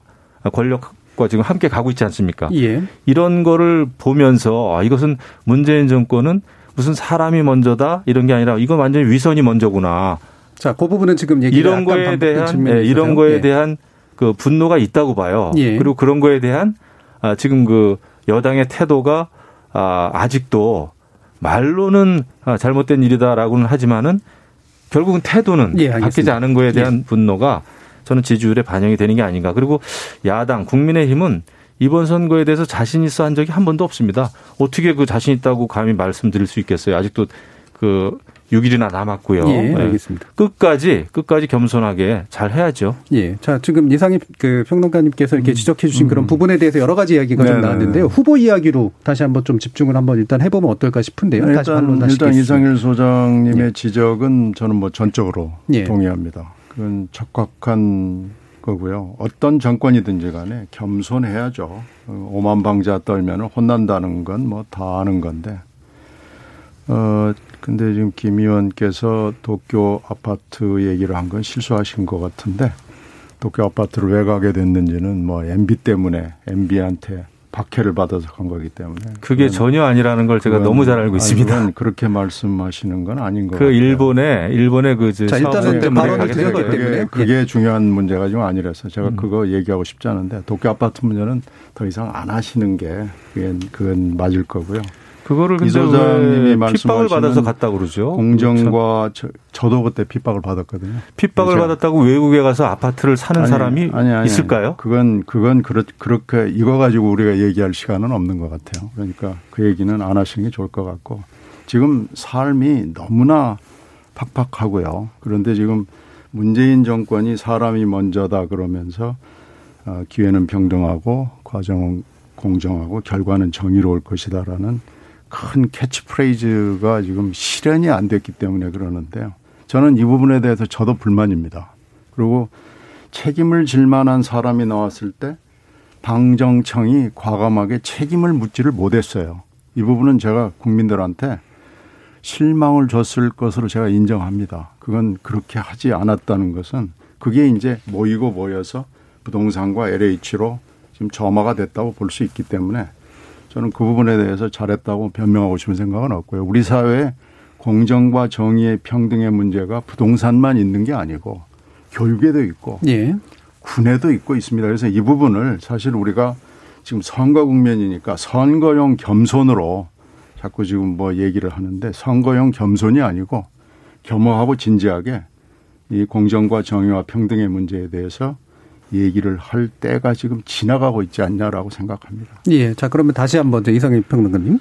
권력과 지금 함께 가고 있지 않습니까? 예. 이런 거를 보면서 아, 이것은 문재인 정권은 무슨 사람이 먼저다 이런 게 아니라 이건 완전히 위선이 먼저구나. 자, 그 부분은 지금 얘기가 이런 거에 대한 예, 이런. 거에 예. 대한 그 분노가 있다고 봐요. 예. 그리고 그런 거에 대한 아, 지금 그 여당의 태도가 아, 아직도 말로는 아, 잘못된 일이다라고는 하지만은 결국은 태도는 예. 바뀌지 않은 거에 대한 분노가 저는 지지율에 반영이 되는 게 아닌가. 그리고 야당 국민의힘은 이번 선거에 대해서 자신 있어 한 적이 한 번도 없습니다. 어떻게 그 자신 있다고 감히 말씀드릴 수 있겠어요? 아직도 그 6일이나 남았고요. 예, 예. 알겠습니다. 끝까지 끝까지 겸손하게 잘 해야죠. 예. 자, 지금 이상희 그 평론가님께서 이렇게 지적해 주신 그런 부분에 대해서 여러 가지 이야기가 좀 음. 네네. 나왔는데요. 후보 이야기로 다시 한번 좀 집중을 한번 일단 해 보면 어떨까 싶은데요. 다시 네, 일단, 일단 반론하시겠습니다. 이상일 소장님의 지적은 저는 뭐 전적으로 예. 동의합니다. 그건 적확한 거고요. 어떤 정권이든지 간에 겸손해야죠. 어, 오만방자 떨면 혼난다는 건 뭐 다 아는 건데. 어, 근데 지금 김 의원께서 도쿄 아파트 얘기를 한 건 실수하신 것 같은데 도쿄 아파트를 왜 가게 됐는지는 뭐 MB 때문에 MB한테 박해를 받아서 간 거기 때문에. 그게 그건- 전혀 아니라는 걸 제가 그건- 너무 잘 알고 있습니다. 그건 그렇게 말씀하시는 건 아닌 것그 같아요. 일본의 일본의 그 자, 일단은 발언을 드렸기 거예요. 때문에. 그게, 그게 중요한 문제가 좀 아니라서 제가 음. 그거 얘기하고 싶지 않은데 도쿄 아파트 문제는 더 이상 안 하시는 게 그게 그건 맞을 거고요. 그거를 이 소장님이 왜 핍박을 받아서 갔다 그러죠. 그렇죠. 공정과 저, 저도 그때 핍박을 받았거든요. 핍박을 받았다고 외국에 가서 아파트를 사는 아니, 사람이 아니, 아니, 있을까요? 그건 그건 그렇, 그렇게 이거 가지고 우리가 얘기할 시간은 없는 것 같아요. 그러니까 그 얘기는 안 하시는 게 좋을 것 같고 지금 삶이 너무나 팍팍하고요. 그런데 지금 문재인 정권이 사람이 먼저다 그러면서 어, 기회는 평등하고 과정은 공정하고 결과는 정의로울 것이다라는 큰 캐치프레이즈가 지금 실현이 안 됐기 때문에 그러는데요. 저는 이 부분에 대해서 저도 불만입니다. 그리고 책임을 질 만한 사람이 나왔을 때 당정청이 과감하게 책임을 묻지를 못했어요. 이 부분은 제가 국민들한테 실망을 줬을 것으로 제가 인정합니다. 그건 그렇게 하지 않았다는 것은 그게 이제 모이고 모여서 부동산과 LH로 지금 점화가 됐다고 볼 수 있기 때문에 저는 그 부분에 대해서 잘했다고 변명하고 싶은 생각은 없고요. 우리 사회에 공정과 정의의 평등의 문제가 부동산만 있는 게 아니고 교육에도 있고 예. 군에도 있고 있습니다. 그래서 이 부분을 사실 우리가 지금 선거 국면이니까 선거용 겸손으로 자꾸 지금 뭐 얘기를 하는데 선거용 겸손이 아니고 겸허하고 진지하게 이 공정과 정의와 평등의 문제에 대해서 얘기를 할 때가 지금 지나가고 있지 않냐라고 생각합니다. 예. 자, 그러면 다시 한번 이상희 평론가님.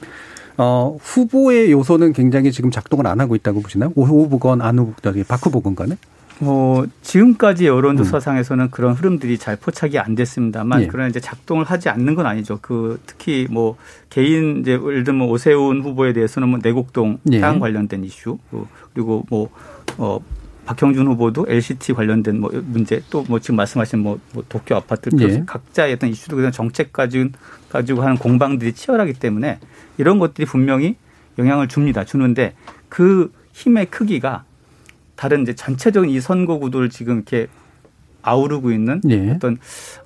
어, 후보의 요소는 굉장히 지금 작동을 안 하고 있다고 보시나요? 오 후보건 안 후보, 박 후보건 간에? 뭐 지금까지 여론조사상에서는 음. 그런 흐름들이 잘 포착이 안 됐습니다만 예. 그러나 이제 작동을 하지 않는 건 아니죠. 그 특히 뭐 개인 이제 예를 들면 오세훈 후보에 대해서는 뭐 내곡동 예. 해양 관련된 이슈 그리고 뭐 어 박형준 후보도 LCT 관련된 뭐 문제 또 뭐 지금 말씀하신 뭐, 뭐 도쿄 아파트 예. 각자의 어떤 이슈도 그냥 정책 가지고 가지고 하는 공방들이 치열하기 때문에 이런 것들이 분명히 영향을 줍니다. 주는데 그 힘의 크기가 다른 이제 전체적인 이 선거 구도를 지금 이렇게 아우르고 있는 예. 어떤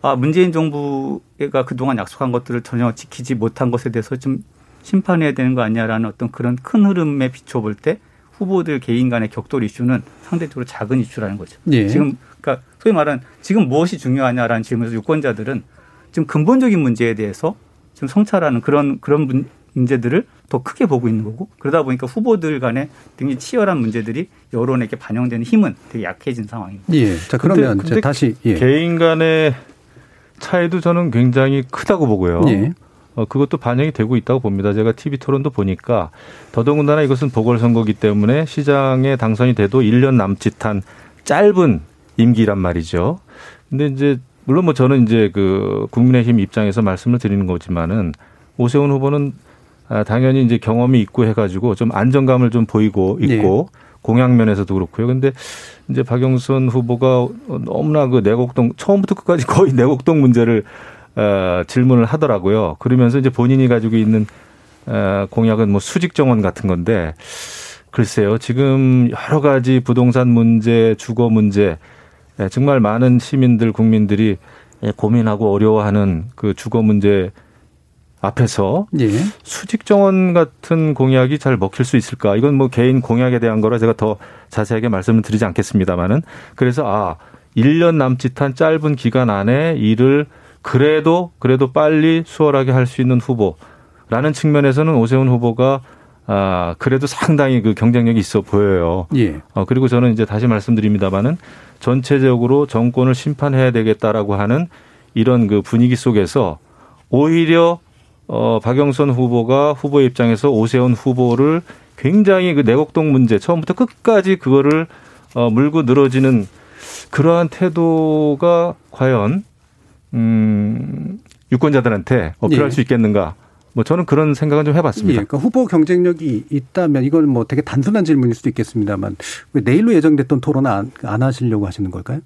아 문재인 정부가 그동안 약속한 것들을 전혀 지키지 못한 것에 대해서 좀 심판해야 되는 거 아니냐라는 어떤 그런 큰 흐름에 비춰볼 때 후보들 개인 간의 격돌 이슈는 상대적으로 작은 이슈라는 거죠. 예. 지금 그러니까 소위 말하는 지금 무엇이 중요하냐라는 질문에서 유권자들은 지금 근본적인 문제에 대해서 지금 성찰하는 그런 그런 문제들을 더 크게 보고 있는 거고 그러다 보니까 후보들 간에 굉장히 치열한 문제들이 여론에게 반영되는 힘은 되게 약해진 상황입니다. 예. 자 그러면 근데, 근데 다시 예. 개인 간의 차이도 저는 굉장히 크다고 보고요. 예. 어, 그것도 반영이 되고 있다고 봅니다. 제가 TV 토론도 보니까 더더군다나 이것은 보궐선거기 때문에 시장에 당선이 돼도 1년 남짓한 짧은 임기란 말이죠. 근데 이제 물론 뭐 저는 이제 그 국민의힘 입장에서 말씀을 드리는 거지만은 오세훈 후보는 아, 당연히 이제 경험이 있고 해가지고 좀 안정감을 좀 보이고 있고 네. 공약 면에서도 그렇고요. 근데 이제 박영선 후보가 너무나 그 내곡동 처음부터 끝까지 거의 내곡동 문제를 어, 질문을 하더라고요. 그러면서 이제 본인이 가지고 있는 어, 공약은 뭐 수직 정원 같은 건데 글쎄요. 지금 여러 가지 부동산 문제, 주거 문제 예, 정말 많은 시민들 국민들이 예, 고민하고 어려워하는 그 주거 문제 앞에서 예. 수직 정원 같은 공약이 잘 먹힐 수 있을까? 이건 뭐 개인 공약에 대한 거라 제가 더 자세하게 말씀을 드리지 않겠습니다만은 그래서 아 1년 남짓한 짧은 기간 안에 일을 그래도 그래도 빨리 수월하게 할 수 있는 후보라는 측면에서는 오세훈 후보가 아 그래도 상당히 그 경쟁력이 있어 보여요. 예. 어 그리고 저는 이제 다시 말씀드립니다만은 전체적으로 정권을 심판해야 되겠다라고 하는 이런 그 분위기 속에서 오히려 어, 박영선 후보가 후보 입장에서 오세훈 후보를 굉장히 그 내곡동 문제 처음부터 끝까지 그거를 어, 물고 늘어지는 그러한 태도가 과연 음, 유권자들한테 어필할 예. 수 있겠는가? 뭐 저는 그런 생각은 좀 해봤습니다. 예, 그러니까 후보 경쟁력이 있다면 이건 뭐 되게 단순한 질문일 수도 있겠습니다만 왜 내일로 예정됐던 토론 안, 안 하시려고 하시는 걸까요?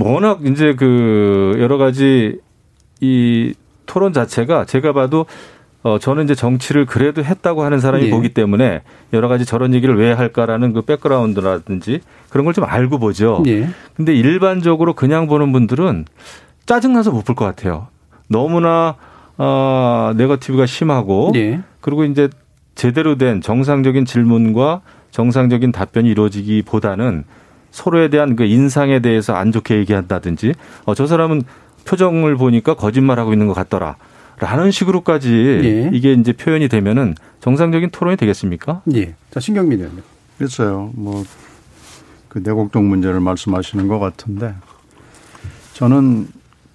워낙 이제 그 여러 가지 이 토론 자체가 제가 봐도 어 저는 이제 정치를 그래도 했다고 하는 사람이 예. 보기 때문에 여러 가지 저런 얘기를 왜 할까라는 그 백그라운드라든지 그런 걸 좀 알고 보죠. 예. 근데 일반적으로 그냥 보는 분들은 짜증나서 못 볼 것 같아요. 너무나 어 네거티브가 심하고 예. 그리고 이제 제대로 된 정상적인 질문과 정상적인 답변이 이루어지기보다는 서로에 대한 그 인상에 대해서 안 좋게 얘기한다든지 어, 저 사람은 표정을 보니까 거짓말하고 있는 것 같더라. 라는 식으로까지 예. 이게 이제 표현이 되면은 정상적인 토론이 되겠습니까? 예. 자, 신경민 의원님. 글쎄요. 뭐, 그 내곡동 문제를 말씀하시는 것 같은데 저는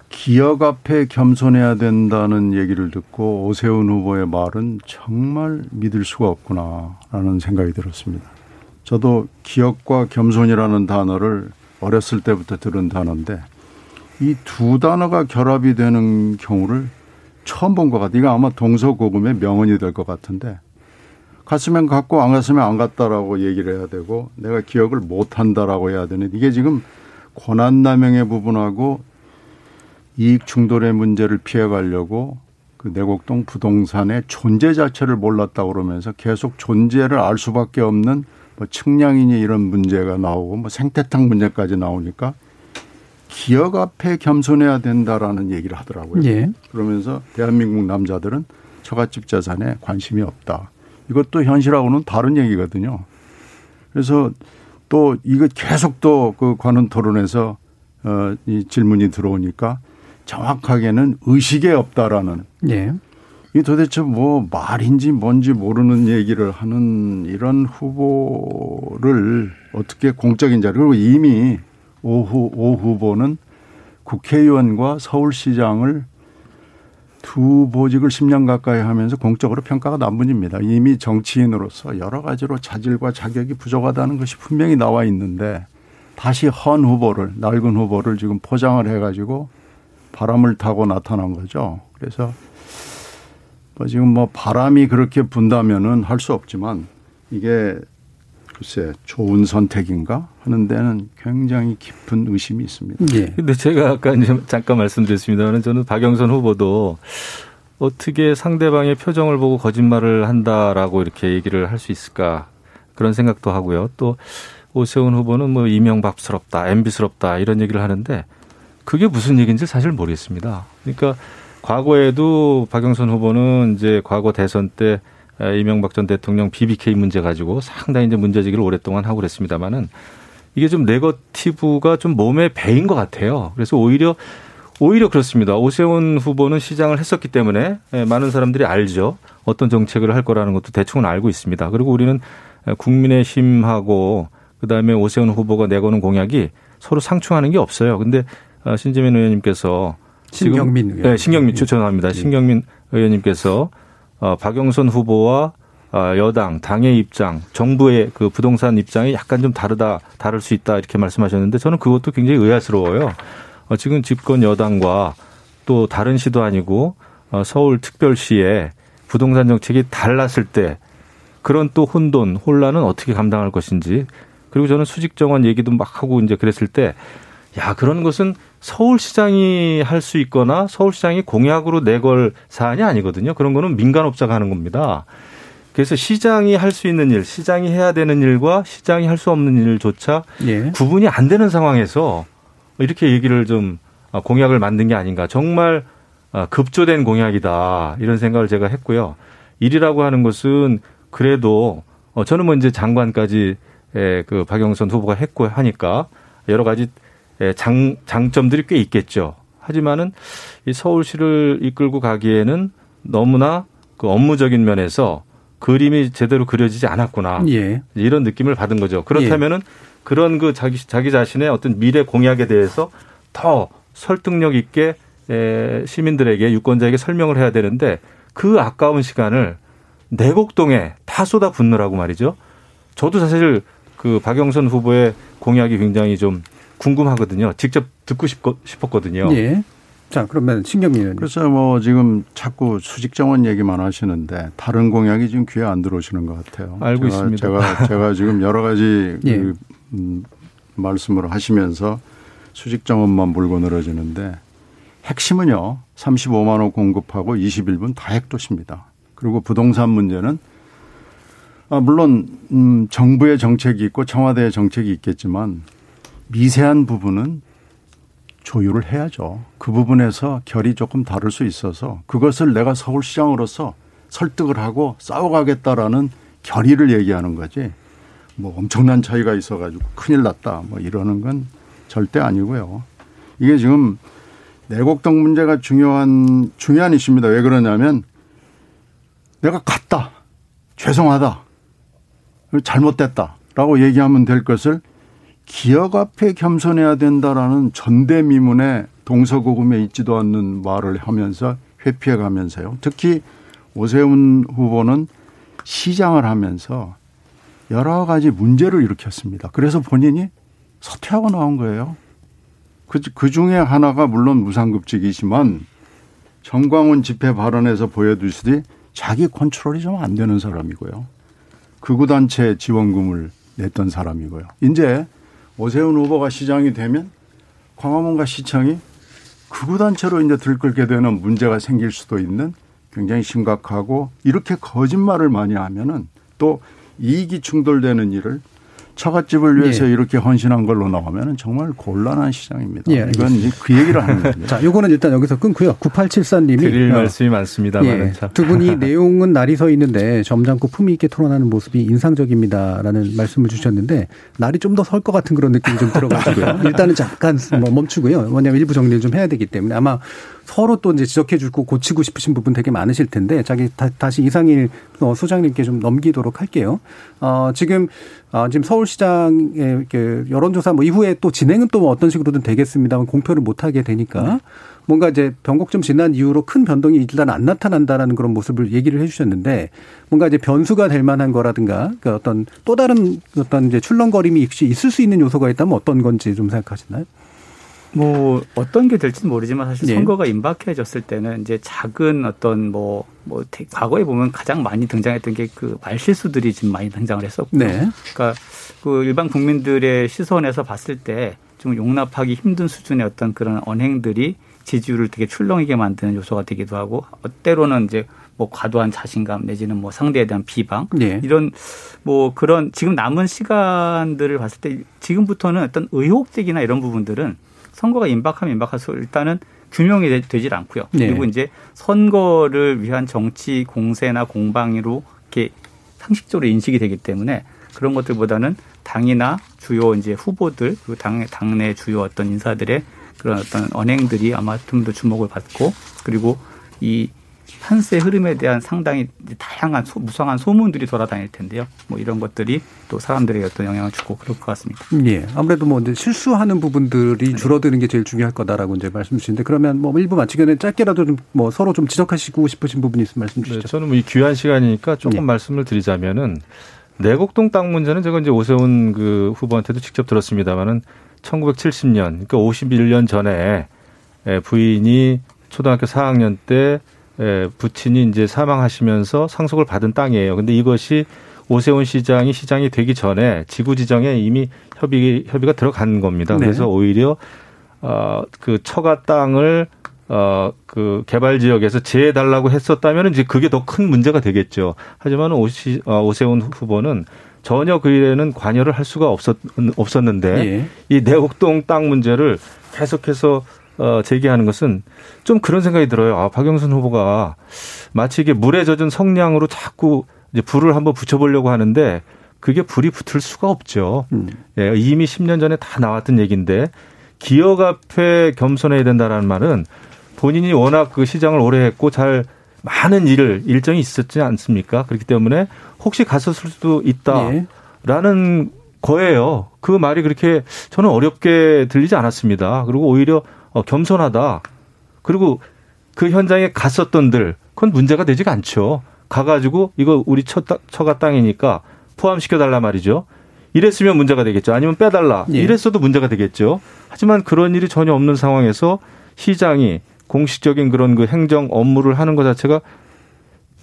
기억 앞에 겸손해야 된다는 얘기를 듣고 오세훈 후보의 말은 정말 믿을 수가 없구나라는 생각이 들었습니다. 저도 기억과 겸손이라는 단어를 어렸을 때부터 들은 단어인데 이 두 단어가 결합이 되는 경우를 처음 본 것 같아요. 이거 아마 동서고금의 명언이 될 것 같은데 갔으면 갔고 안 갔으면 안 갔다라고 얘기를 해야 되고 내가 기억을 못 한다라고 해야 되는 이게 지금 권한 남용의 부분하고 이익 충돌의 문제를 피해 가려고 그 내곡동 부동산의 존재 자체를 몰랐다 그러면서 계속 존재를 알 수밖에 없는 뭐 측량이니 이런 문제가 나오고 뭐 생태탕 문제까지 나오니까 기억 앞에 겸손해야 된다라는 얘기를 하더라고요. 예. 그러면서 대한민국 남자들은 처갓집 재산에 관심이 없다. 이것도 현실하고는 다른 얘기거든요. 그래서 또 이거 계속 또 그 관훈 토론에서 어, 이 질문이 들어오니까 정확하게는 의식에 없다라는 예. 이 도대체 뭐 말인지 뭔지 모르는 얘기를 하는 이런 후보를 어떻게 공적인 자리 그리고 이미 오후 오 후보는 국회의원과 서울시장을 두 보직을 10년 가까이 하면서 공적으로 평가가 나분입니다. 이미 정치인으로서 여러 가지로 자질과 자격이 부족하다는 것이 분명히 나와 있는데 다시 헌 후보를 낡은 후보를 지금 포장을 해가지고 바람을 타고 나타난 거죠. 그래서 뭐 지금 뭐 바람이 그렇게 분다면은 할 수 없지만 이게 글쎄 좋은 선택인가 하는 데는 굉장히 깊은 의심이 있습니다. 예. 근데 제가 아까 이제 잠깐 말씀드렸습니다만 저는 박영선 후보도 어떻게 상대방의 표정을 보고 거짓말을 한다라고 이렇게 얘기를 할 수 있을까 그런 생각도 하고요. 또 오세훈 후보는 뭐 이명박스럽다, MB스럽다 이런 얘기를 하는데 그게 무슨 얘기인지 사실 모르겠습니다. 그러니까 과거에도 박영선 후보는 이제 과거 대선 때 이명박 전 대통령 BBK 문제 가지고 상당히 이제 문제 제기를 오랫동안 하고 그랬습니다만은 이게 좀 네거티브가 좀 몸에 배인 것 같아요. 그래서 오히려 오히려 그렇습니다. 오세훈 후보는 시장을 했었기 때문에 많은 사람들이 알죠. 어떤 정책을 할 거라는 것도 대충은 알고 있습니다. 그리고 우리는 국민의힘하고 그다음에 오세훈 후보가 내거는 공약이 서로 상충하는 게 없어요. 근데 신재민 의원님께서 신경민 의원. 네, 신경민 추천합니다. 신경민 의원님께서 어, 박영선 후보와 어, 여당, 당의 입장, 정부의 그 부동산 입장이 약간 좀 다르다, 다를 수 있다 이렇게 말씀하셨는데 저는 그것도 굉장히 의아스러워요. 어, 지금 집권 여당과 또 다른 시도 아니고 어, 서울 특별시에 부동산 정책이 달랐을 때 그런 또 혼돈, 혼란은 어떻게 감당할 것인지 그리고 저는 수직 정원 얘기도 막 하고 이제 그랬을 때 야, 그런 것은 서울시장이 할 수 있거나 서울시장이 공약으로 내걸 사안이 아니거든요. 그런 거는 민간업자가 하는 겁니다. 그래서 시장이 할 수 있는 일, 시장이 해야 되는 일과 시장이 할 수 없는 일조차 예. 구분이 안 되는 상황에서 이렇게 얘기를 좀 공약을 만든 게 아닌가. 정말 급조된 공약이다. 이런 생각을 제가 했고요. 일이라고 하는 것은 그래도 어, 저는 뭐 이제 장관까지 그 박영선 후보가 했고 하니까 여러 가지 장, 장점들이 꽤 있겠죠. 하지만은 이 서울시를 이끌고 가기에는 너무나 그 업무적인 면에서 그림이 제대로 그려지지 않았구나. 예. 이런 느낌을 받은 거죠. 그렇다면은 그런 그 자기 자기 자신의 어떤 미래 공약에 대해서 더 설득력 있게 에, 시민들에게 유권자에게 설명을 해야 되는데 그 아까운 시간을 내곡동에 다 쏟아 붓느라고 말이죠. 저도 사실 그 박영선 후보의 공약이 굉장히 좀 궁금하거든요. 직접 듣고 싶었거든요. 예. 자, 그러면 신경민 의원님. 그래서 뭐 지금 자꾸 수직 정원 얘기만 하시는데 다른 공약이 지금 귀에 안 들어오시는 것 같아요. 알고 제가, 있습니다. 제가 제가 지금 여러 가지 예. 그 음, 말씀을 하시면서 수직 정원만 물고 늘어지는데 핵심은요. 35만 원 공급하고 21분 다 핵도시입니다. 그리고 부동산 문제는 아, 물론 음, 정부의 정책이 있고 청와대의 정책이 있겠지만 미세한 부분은 조율을 해야죠. 그 부분에서 결이 조금 다를 수 있어서 그것을 내가 서울시장으로서 설득을 하고 싸워가겠다라는 결의를 얘기하는 거지. 뭐 엄청난 차이가 있어가지고 큰일 났다. 뭐 이러는 건 절대 아니고요. 이게 지금 내곡동 문제가 중요한 중요한 이슈입니다. 왜 그러냐면 내가 갔다. 죄송하다. 잘못됐다라고 얘기하면 될 것을 기억 앞에 겸손해야 된다라는 전대미문에 동서고금에 있지도 않는 말을 하면서 회피해 가면서요. 특히 오세훈 후보는 시장을 하면서 여러 가지 문제를 일으켰습니다. 그래서 본인이 사퇴하고 나온 거예요. 그, 그 중에 하나가 물론 무상급직이지만 정광훈 집회 발언에서 보여주시듯이 자기 컨트롤이 좀 안 되는 사람이고요. 극우단체 지원금을 냈던 사람이고요. 이제 오세훈 후보가 시장이 되면 광화문과 시청이 극우단체로 이제 들끓게 되는 문제가 생길 수도 있는 굉장히 심각하고 이렇게 거짓말을 많이 하면은 또 이익이 충돌되는 일을 처갓집을 위해서 예. 이렇게 헌신한 걸로 나오면 정말 곤란한 시장입니다. 예, 이건 이제 그 얘기를 하는 거죠. 자, 요거는 일단 여기서 끊고요. 9874님이 드릴 어, 말씀이 많습니다만 예, 참. 두 분이 내용은 날이 서 있는데 점잖고 품위 있게 토론하는 모습이 인상적입니다라는 말씀을 주셨는데 날이 좀 더 설 것 같은 그런 느낌이 좀 들어가지고요. 일단은 잠깐 뭐 멈추고요. 왜냐하면 일부 정리를 좀 해야 되기 때문에 아마 서로 또 이제 지적해 주고 고치고 싶으신 부분 되게 많으실 텐데 자기 다, 시 이상일 어, 소장님께 좀 넘기도록 할게요. 어, 지금 어, 지금 서울시장의 그 여론조사 뭐 이후에 또 진행은 또 어떤 식으로든 되겠습니다만 공표를 못 하게 되니까 뭔가 이제 변곡점 지난 이후로 큰 변동이 일단 안 나타난다라는 그런 모습을 얘기를 해주셨는데 뭔가 이제 변수가 될 만한 거라든가 그 어떤 또 다른 어떤 이제 출렁거림이 혹시 있을 수 있는 요소가 있다면 어떤 건지 좀 생각하시나요? 뭐 어떤 게 될지는 모르지만 사실 예. 선거가 임박해졌을 때는 이제 작은 어떤 뭐뭐 과거에 보면 가장 많이 등장했던 게 그 말실수들이 지금 많이 등장을 했었고 네. 그러니까 그 일반 국민들의 시선에서 봤을 때 좀 용납하기 힘든 수준의 어떤 그런 언행들이 지지율을 되게 출렁이게 만드는 요소가 되기도 하고 어, 때로는 이제 뭐 과도한 자신감 내지는 뭐 상대에 대한 비방 예. 이런 뭐 그런 지금 남은 시간들을 봤을 때 지금부터는 어떤 의혹적이나 이런 부분들은 선거가 임박하면 임박할수록 일단은 규명이 되- 되질 않고요. 네. 그리고 이제 선거를 위한 정치 공세나 공방으로 이렇게 상식적으로 인식이 되기 때문에 그런 것들보다는 당이나 주요 이제 후보들 그리고 당 당내 주요 어떤 인사들의 그런 어떤 언행들이 아마 좀 더 주목을 받고 그리고 이 판세 흐름에 대한 상당히 다양한 소, 무성한 소문들이 돌아다닐 텐데요. 뭐 이런 것들이 또 사람들에게 어떤 영향을 주고 그럴 것 같습니다. 예. 아무래도 뭐 이제 실수하는 부분들이 줄어드는 게 제일 중요할 거다라고 이제 말씀 주시는데 그러면 뭐 일부 마치기 전에 짧게라도 좀 뭐 서로 좀 지적하시고 싶으신 부분이 있으면 말씀 네, 주시죠. 저는 뭐 이 귀한 시간이니까 조금 예. 말씀을 드리자면은 내곡동 땅 문제는 제가 이제 오세훈 그 후보한테도 직접 들었습니다마는 1970년 그러니까 51년 전에 에, 부인이 초등학교 4학년 때 에, 부친이 이제 사망하시면서 상속을 받은 땅이에요. 근데 이것이 오세훈 시장이 시장이 되기 전에 지구 지정에 이미 협의 협의가 들어간 겁니다. 네. 그래서 오히려 어그 처가 땅을 어그 개발 지역에서 제해 달라고 했었다면 이제 그게 더 큰 문제가 되겠죠. 하지만 오시, 어, 오세훈 후보는 전혀 그 일에는 관여를 할 수가 없었 없었는데 예. 이 내곡동 땅 문제를 계속해서 어, 제기하는 것은 좀 그런 생각이 들어요. 아, 박영선 후보가 마치 이게 물에 젖은 성냥으로 자꾸 이제 불을 한번 붙여보려고 하는데 그게 불이 붙을 수가 없죠. 음. 예, 이미 10년 전에 다 나왔던 얘기인데 기업 앞에 겸손해야 된다라는 말은 본인이 워낙 그 시장을 오래 했고 잘 많은 일을 일정이 있었지 않습니까? 그렇기 때문에 혹시 갔었을 수도 있다. 예. 라는 거예요. 그 말이 그렇게 저는 어렵게 들리지 않았습니다. 그리고 오히려 어, 겸손하다. 그리고 그 현장에 갔었던들 그건 문제가 되지가 않죠. 가가지고 이거 우리 처, 처가 땅이니까 포함시켜 달라 말이죠. 이랬으면 문제가 되겠죠. 아니면 빼달라. 예. 이랬어도 문제가 되겠죠. 하지만 그런 일이 전혀 없는 상황에서 시장이 공식적인 그런 그 행정 업무를 하는 것 자체가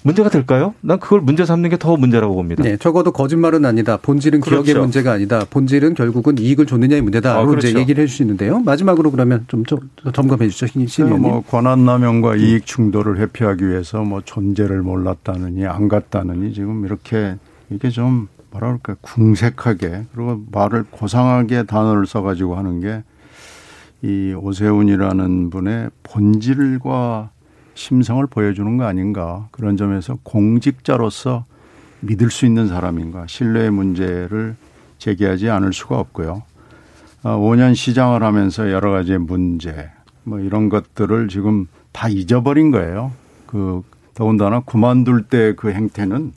문제가 될까요? 난 그걸 문제 삼는 게 더 문제라고 봅니다. 네, 적어도 거짓말은 아니다. 본질은 기억의 그렇죠. 문제가 아니다. 본질은 결국은 이익을 줬느냐의 문제다로 어, 그렇죠. 이제 얘기를 해주시는데요. 마지막으로 그러면 좀, 좀 점검해 주시죠, 신 의원님. 뭐 권한남용과 이익 충돌을 회피하기 위해서 뭐 존재를 몰랐다느니 안 갔다느니 지금 이렇게 이게 좀 뭐라 그럴까 궁색하게 그리고 말을 고상하게 단어를 써가지고 하는 게 이 오세훈이라는 분의 본질과 심성을 보여주는 거 아닌가 그런 점에서 공직자로서 믿을 수 있는 사람인가 신뢰의 문제를 제기하지 않을 수가 없고요. 아, 5년 시장을 하면서 여러 가지의 문제 뭐 이런 것들을 지금 다 잊어버린 거예요. 그 더군다나 그만둘 때 그 행태는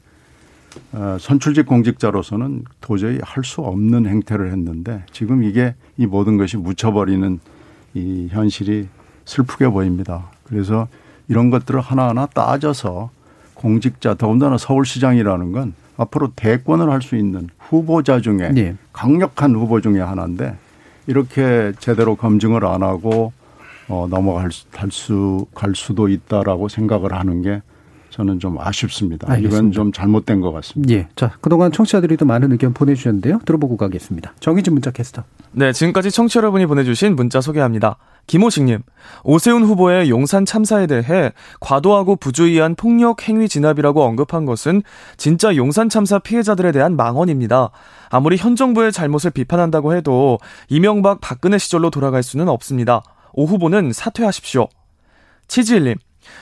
어, 선출직 공직자로서는 도저히 할 수 없는 행태를 했는데 지금 이게 이 모든 것이 묻혀버리는 이 현실이 슬프게 보입니다. 그래서 이런 것들을 하나하나 따져서 공직자 더군다나 서울시장이라는 건 앞으로 대권을 할 수 있는 후보자 중에 예. 강력한 후보 중에 하나인데 이렇게 제대로 검증을 안 하고 어 넘어갈 수, 갈 수, 갈 수도 있다라고 생각을 하는 게 저는 좀 아쉽습니다. 알겠습니다. 이건 좀 잘못된 것 같습니다. 예. 자, 그동안 청취자들이 또 많은 의견 보내주셨는데요. 들어보고 가겠습니다. 정희진 문자 캐스터. 네, 지금까지 청취 자 여러분이 보내주신 문자 소개합니다. 김호식님, 오세훈 후보의 용산 참사에 대해 과도하고 부주의한 폭력 행위 진압이라고 언급한 것은 진짜 용산 참사 피해자들에 대한 망언입니다. 아무리 현 정부의 잘못을 비판한다고 해도 이명박 박근혜 시절로 돌아갈 수는 없습니다. 오 후보는 사퇴하십시오. 치지일님,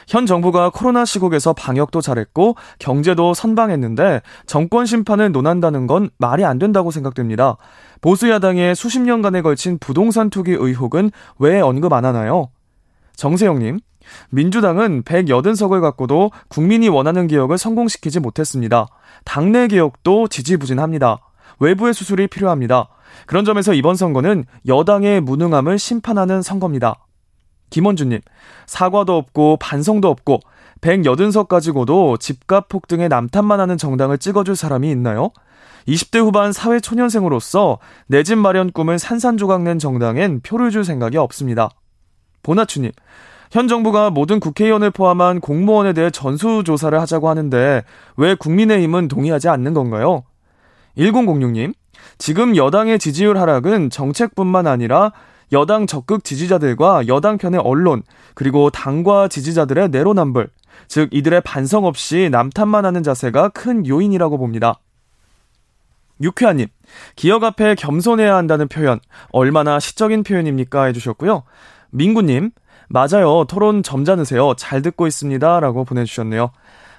현 정부가 코로나 시국에서 방역도 잘했고 경제도 선방했는데 정권 심판을 논한다는 건 말이 안 된다고 생각됩니다. 보수 야당의 수십 년간에 걸친 부동산 투기 의혹은 왜 언급 안 하나요? 정세영님, 민주당은 180석을 갖고도 국민이 원하는 개혁을 성공시키지 못했습니다. 당내 개혁도 지지부진합니다. 외부의 수술이 필요합니다. 그런 점에서 이번 선거는 여당의 무능함을 심판하는 선거입니다. 김원주님, 사과도 없고 반성도 없고 180석 가지고도 집값 폭등에 남탓만 하는 정당을 찍어줄 사람이 있나요? 20대 후반 사회 초년생으로서 내 집 마련 꿈을 산산조각 낸 정당엔 표를 줄 생각이 없습니다. 보나추님, 현 정부가 모든 국회의원을 포함한 공무원에 대해 전수조사를 하자고 하는데 왜 국민의힘은 동의하지 않는 건가요? 1006님, 지금 여당의 지지율 하락은 정책뿐만 아니라 여당 적극 지지자들과 여당 편의 언론, 그리고 당과 지지자들의 내로남불, 즉 이들의 반성 없이 남탓만 하는 자세가 큰 요인이라고 봅니다. 유쾌한님, 기억 앞에 겸손해야 한다는 표현, 얼마나 시적인 표현입니까? 해주셨고요. 민구님, 맞아요. 토론 점잖으세요. 잘 듣고 있습니다. 라고 보내주셨네요.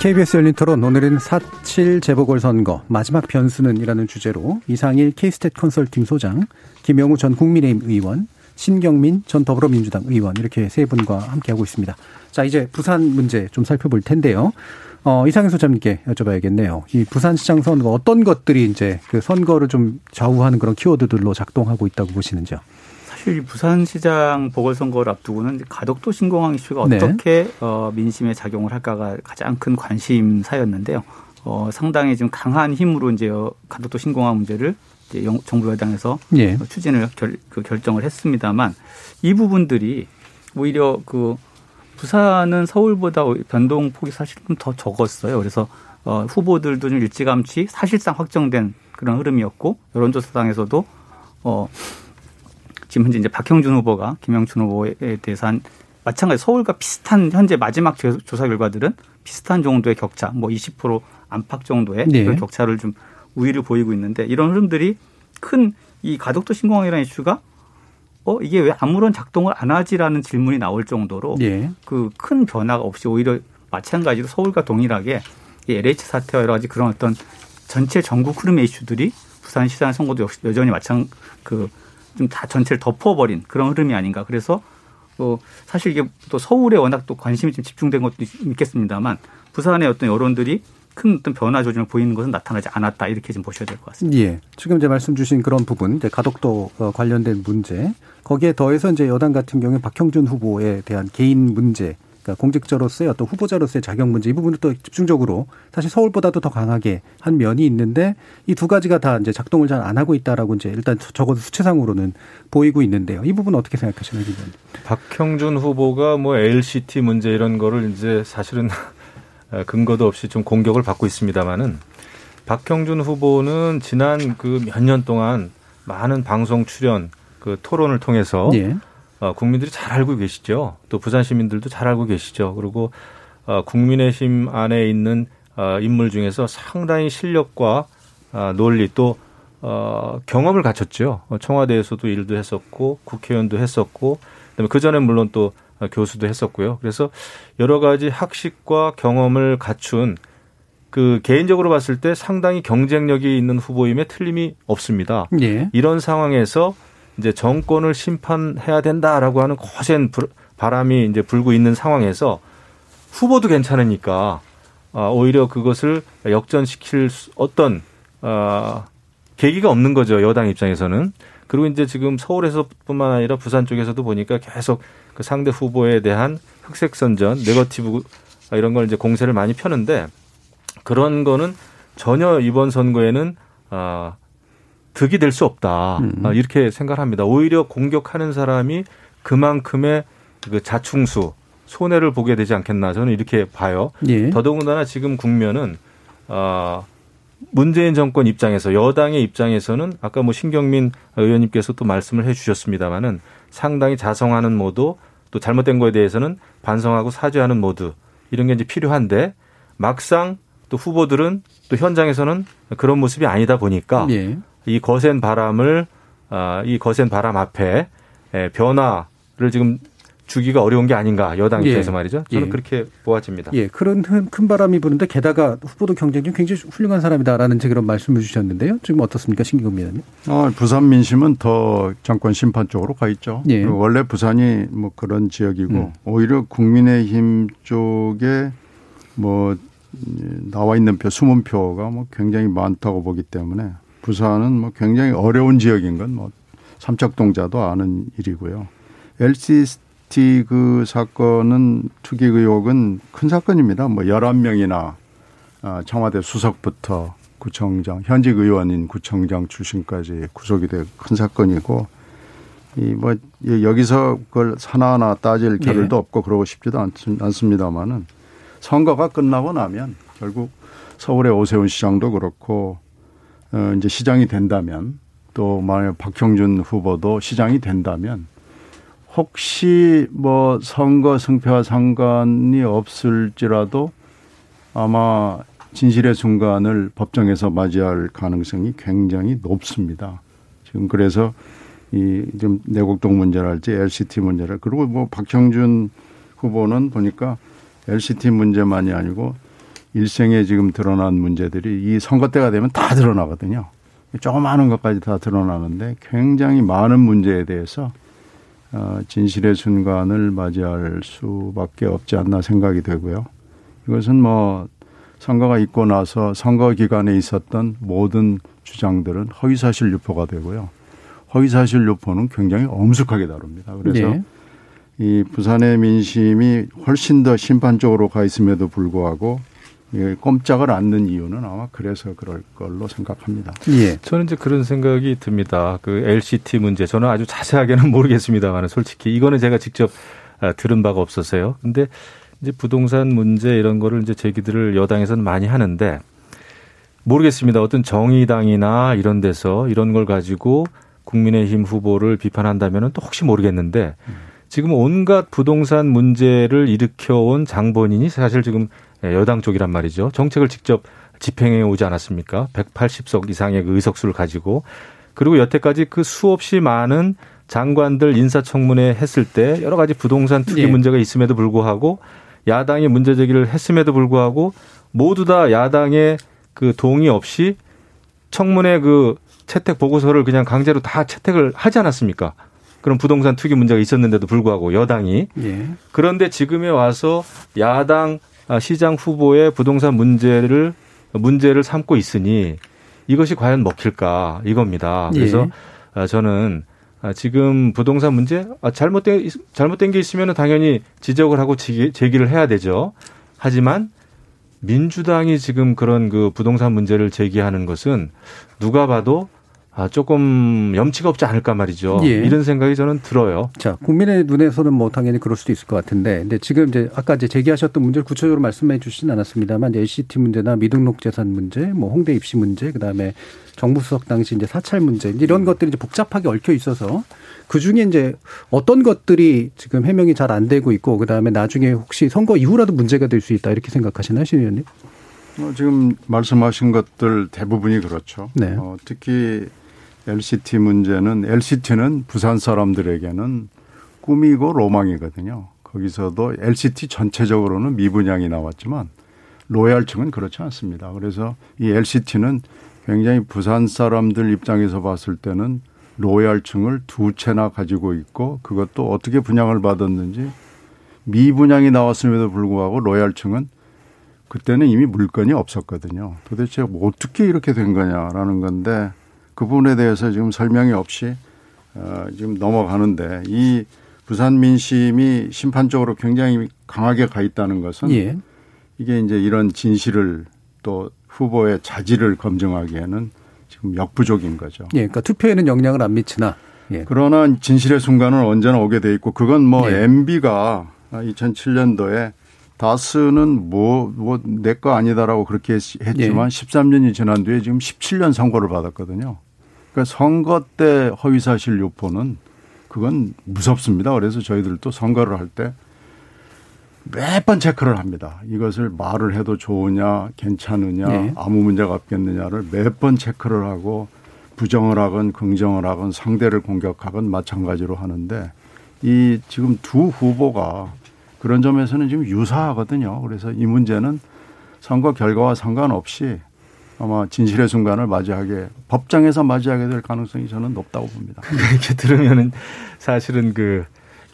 KBS 열린 토론 오늘은 4.7 재보궐선거 마지막 변수는 이라는 주제로 이상일 K스탯 컨설팅 소장, 김영우 전 국민의힘 의원, 신경민 전 더불어민주당 의원 이렇게 세 분과 함께하고 있습니다. 자 이제 부산 문제 좀 살펴볼 텐데요. 어, 이상일 소장님께 여쭤봐야겠네요. 이 부산시장 선거 어떤 것들이 이제 그 선거를 좀 좌우하는 그런 키워드들로 작동하고 있다고 보시는지요? 사실 부산시장 보궐선거를 앞두고는 가덕도 신공항 이슈가 네. 어떻게 어, 민심에 작용을 할까가 가장 큰 관심사였는데요. 어, 상당히 지금 강한 힘으로 이제 어, 가덕도 신공항 문제를 이제 영- 정부 여당에서 예. 추진을 결, 그 결정을 했습니다만 이 부분들이 오히려 그 부산은 서울보다 변동 폭이 사실 좀 더 적었어요. 그래서 어, 후보들도 좀 일찌감치 사실상 확정된 그런 흐름이었고 여론조사당에서도 어, 지금 현재 이제 박형준 후보가 김영춘 후보에 대해서 한 마찬가지 서울과 비슷한 현재 마지막 조- 조사 결과들은 비슷한 정도의 격차, 뭐 20% 안팎 정도의 네. 그런 격차를 좀 우위를 보이고 있는데 이런 흐름들이 큰 이 가덕도 신공항이라는 이슈가 어 이게 왜 아무런 작동을 안 하지라는 질문이 나올 정도로 예. 그큰 변화가 없이 오히려 마찬가지로 서울과 동일하게 이 LH 사태와 여러 가지 그런 어떤 전체 전국 흐름의 이슈들이 부산 시장 선거도 역시 여전히 마찬 그 좀 다 전체를 덮어버린 그런 흐름이 아닌가. 그래서 어 사실 이게 또 서울에 워낙 또 관심이 좀 집중된 것도 있- 있겠습니다만 부산의 어떤 여론들이 큰 어떤 변화 조짐을 보이는 것은 나타나지 않았다 이렇게 좀 보셔야 될 것 같습니다. 예. 지금 이제 말씀 주신 그런 부분, 이제 가덕도 어, 관련된 문제, 거기에 더해서 이제 여당 같은 경우에 박형준 후보에 대한 개인 문제, 그러니까 공직자로서의 어떤 후보자로서의 자격 문제 이 부분을 또 집중적으로 사실 서울보다도 더 강하게 한 면이 있는데 이 두 가지가 다 이제 작동을 잘 안 하고 있다라고 이제 일단 적어도 수치상으로는 보이고 있는데요. 이 부분 어떻게 생각하시나요, 기자님? 박형준 후보가 뭐 LCT 문제 이런 거를 이제 사실은 근거도 없이 좀 공격을 받고 있습니다만은 박형준 후보는 지난 그 몇 년 동안 많은 방송 출연 그 토론을 통해서 예. 어, 국민들이 잘 알고 계시죠. 또 부산 시민들도 잘 알고 계시죠. 그리고 어, 국민의힘 안에 있는 어, 인물 중에서 상당히 실력과 아, 논리 또 어, 경험을 갖췄죠. 어, 청와대에서도 일도 했었고 국회의원도 했었고 그다음에 그 전에 물론 또 교수도 했었고요. 그래서 여러 가지 학식과 경험을 갖춘 그 개인적으로 봤을 때 상당히 경쟁력이 있는 후보임에 틀림이 없습니다. 예. 이런 상황에서 이제 정권을 심판해야 된다라고 하는 거센 바람이 이제 불고 있는 상황에서 후보도 괜찮으니까 아, 오히려 그것을 역전시킬 어떤 어, 계기가 없는 거죠 여당 입장에서는. 그리고 이제 지금 서울에서뿐만 아니라 부산 쪽에서도 보니까 계속 그 상대 후보에 대한 흑색 선전, 네거티브 이런 걸 이제 공세를 많이 펴는데 그런 거는 전혀 이번 선거에는 아 득이 될 수 없다 음. 아, 이렇게 생각합니다. 오히려 공격하는 사람이 그만큼의 그 자충수 손해를 보게 되지 않겠나 저는 이렇게 봐요. 예. 더더군다나 지금 국면은 아 문재인 정권 입장에서 여당의 입장에서는 아까 뭐 신경민 의원님께서 또 말씀을 해주셨습니다마는 상당히 자성하는 모드 또 잘못된 거에 대해서는 반성하고 사죄하는 모드 이런 게 이제 필요한데 막상 또 후보들은 또 현장에서는 그런 모습이 아니다 보니까 예. 이 거센 바람을 아, 이 거센 바람 앞에 변화를 지금 주기가 어려운 게 아닌가 여당 예. 입장에서 예. 말이죠. 저는 예. 그렇게 보아집니다. 예, 그런 큰 바람이 부는데 게다가 후보도 경쟁 중 굉장히 훌륭한 사람이다라는 그런 말씀을 주셨는데요. 지금 어떻습니까, 신기금 위원님? 어, 부산 민심은 더 정권 심판 쪽으로 가 있죠. 예. 원래 부산이 뭐 그런 지역이고 음. 오히려 국민의힘 쪽에 뭐 나와 있는 표, 숨은 표가 뭐 굉장히 많다고 보기 때문에 부산은 뭐 굉장히 어려운 지역인 건 뭐 삼척동자도 아는 일이고요. LCT 그 사건은 투기 의혹은 큰 사건입니다. 뭐 11명이나 아, 청와대 수석부터 구청장, 현직 의원인 구청장 출신까지 구속이 된큰 사건이고 이 뭐 여기서 그걸 하나하나 따질 겨를도 네. 없고 그러고 싶지도 않, 않습니다만은 선거가 끝나고 나면 결국 서울의 오세훈 시장도 그렇고 어 이제 시장이 된다면 또 만약 박형준 후보도 시장이 된다면 혹시 뭐 선거 승패와 상관이 없을지라도 아마 진실의 순간을 법정에서 맞이할 가능성이 굉장히 높습니다. 지금 그래서 이좀 내곡동 문제랄지 LCT 문제를 그리고 뭐 박형준 후보는 보니까 LCT 문제만이 아니고 일생에 지금 드러난 문제들이 이 선거 때가 되면 다 드러나거든요. 조그마한 것까지 다 드러나는데 굉장히 많은 문제에 대해서 어, 진실의 순간을 맞이할 수밖에 없지 않나 생각이 되고요. 이것은 뭐 선거가 있고 나서 선거 기간에 있었던 모든 주장들은 허위사실 유포가 되고요. 허위사실 유포는 굉장히 엄숙하게 다룹니다. 그래서 네. 이 부산의 민심이 훨씬 더 심판적으로 가 있음에도 불구하고 꼼짝을 않는 이유는 아마 그래서 그럴 걸로 생각합니다. 예. 저는 이제 그런 생각이 듭니다. 그 LCT 문제 저는 아주 자세하게는 모르겠습니다만 솔직히 이거는 제가 직접 아, 들은 바가 없어서요. 근데 이제 부동산 문제 이런 거를 이제 제기들을 여당에서는 많이 하는데 모르겠습니다. 어떤 정의당이나 이런 데서 이런 걸 가지고 국민의힘 후보를 비판한다면은 또 혹시 모르겠는데 음. 지금 온갖 부동산 문제를 일으켜온 장본인이 사실 지금 여당 쪽이란 말이죠. 정책을 직접 집행해 오지 않았습니까? 180석 이상의 그 의석수를 가지고 그리고 여태까지 그 수없이 많은 장관들 인사청문회 했을 때 여러 가지 부동산 투기 예. 문제가 있음에도 불구하고 야당이 문제 제기를 했음에도 불구하고 모두 다 야당의 그 동의 없이 청문회 그 채택 보고서를 그냥 강제로 다 채택을 하지 않았습니까? 그런 부동산 투기 문제가 있었는데도 불구하고 여당이 예. 그런데 지금에 와서 야당 아, 시장 후보의 부동산 문제를 문제를 삼고 있으니 이것이 과연 먹힐까 이겁니다. 그래서 예. 저는 아, 지금 부동산 문제 잘못된 잘못된 게 있으면 당연히 지적을 하고 제기를 해야 되죠. 하지만 민주당이 지금 그런 그 부동산 문제를 제기하는 것은 누가 봐도 아, 조금 염치가 없지 않을까 말이죠. 예. 이런 생각이 저는 들어요. 자, 국민의 눈에서는 뭐 당연히 그럴 수도 있을 것 같은데, 근데 지금 이제 아까 이제 제기하셨던 문제를 구체적으로 말씀해 주시진 않았습니다만, LCT 문제나 미등록 재산 문제, 뭐 홍대 입시 문제, 그 다음에 정부 수석 당시 이제 사찰 문제, 이런 것들이 이제 복잡하게 얽혀 있어서 그 중에 이제 어떤 것들이 지금 해명이 잘 안 되고 있고, 그 다음에 나중에 혹시 선거 이후라도 문제가 될 수 있다 이렇게 생각하시나요, 신 의원님? 어, 지금 말씀하신 것들 대부분이 그렇죠. 네. 어, 특히 LCT 문제는 LCT는 부산 사람들에게는 꿈이고 로망이거든요. 거기서도 LCT 전체적으로는 미분양이 나왔지만 로얄층은 그렇지 않습니다. 그래서 이 LCT는 굉장히 부산 사람들 입장에서 봤을 때는 로얄층을 두 채나 가지고 있고 그것도 어떻게 분양을 받았는지 미분양이 나왔음에도 불구하고 로얄층은 그때는 이미 물건이 없었거든요. 도대체 어떻게 이렇게 된 거냐라는 건데 그 부분에 대해서 지금 설명이 없이 어, 지금 넘어가는데 이 부산 민심이 심판적으로 굉장히 강하게 가 있다는 것은 예. 이게 이제 이런 진실을 또 후보의 자질을 검증하기에는 지금 역부족인 거죠. 예. 그러니까 투표에는 영향을 안 미치나. 예. 그러나 진실의 순간은 언제나 오게 돼 있고 그건 뭐 예. MB가 2007년도에 다스는 뭐 뭐 내 거 아니다라고 그렇게 했- 했지만 예. 13년이 지난 뒤에 지금 17년 선고를 받았거든요. 그러니까 선거 때 허위사실 유포는 그건 무섭습니다. 그래서 저희들도 선거를 할때몇번 체크를 합니다. 이것을 말을 해도 좋으냐, 괜찮으냐, 네. 아무 문제가 없겠느냐를 몇번 체크를 하고 부정을 하건 긍정을 하건 상대를 공격하건 마찬가지로 하는데 이 지금 두 후보가 그런 점에서는 지금 유사하거든요. 그래서 이 문제는 선거 결과와 상관없이 아마 진실의 순간을 맞이하게 법정에서 맞이하게 될 가능성이 저는 높다고 봅니다. 이렇게 들으면은 사실은 그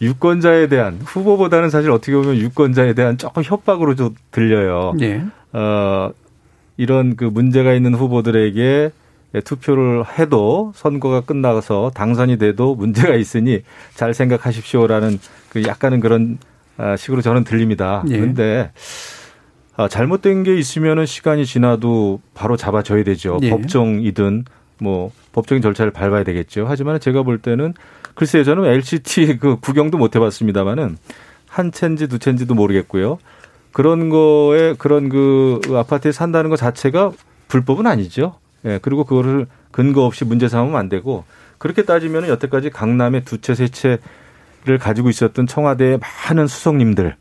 유권자에 대한 후보보다는 사실 어떻게 보면 유권자에 대한 조금 협박으로 좀 들려요. 예. 어, 이런 그 문제가 있는 후보들에게 투표를 해도 선거가 끝나서 당선이 돼도 문제가 있으니 잘 생각하십시오라는 그 약간은 그런 아, 식으로 저는 들립니다. 예. 그런데 아, 잘못된 게 있으면은 시간이 지나도 바로 잡아줘야 되죠. 예. 법정이든 뭐 법적인 절차를 밟아야 되겠죠. 하지만 제가 볼 때는 글쎄요, 저는 LCT 그 구경도 못 해봤습니다만은 한 채인지 두 채인지도 모르겠고요. 그런 거에 그런 그 아파트에 산다는 것 자체가 불법은 아니죠. 예, 그리고 그거를 근거 없이 문제 삼으면 안 되고 그렇게 따지면 여태까지 강남에 두 채, 세 채 를 가지고 있었던 청와대의 많은 수석님들,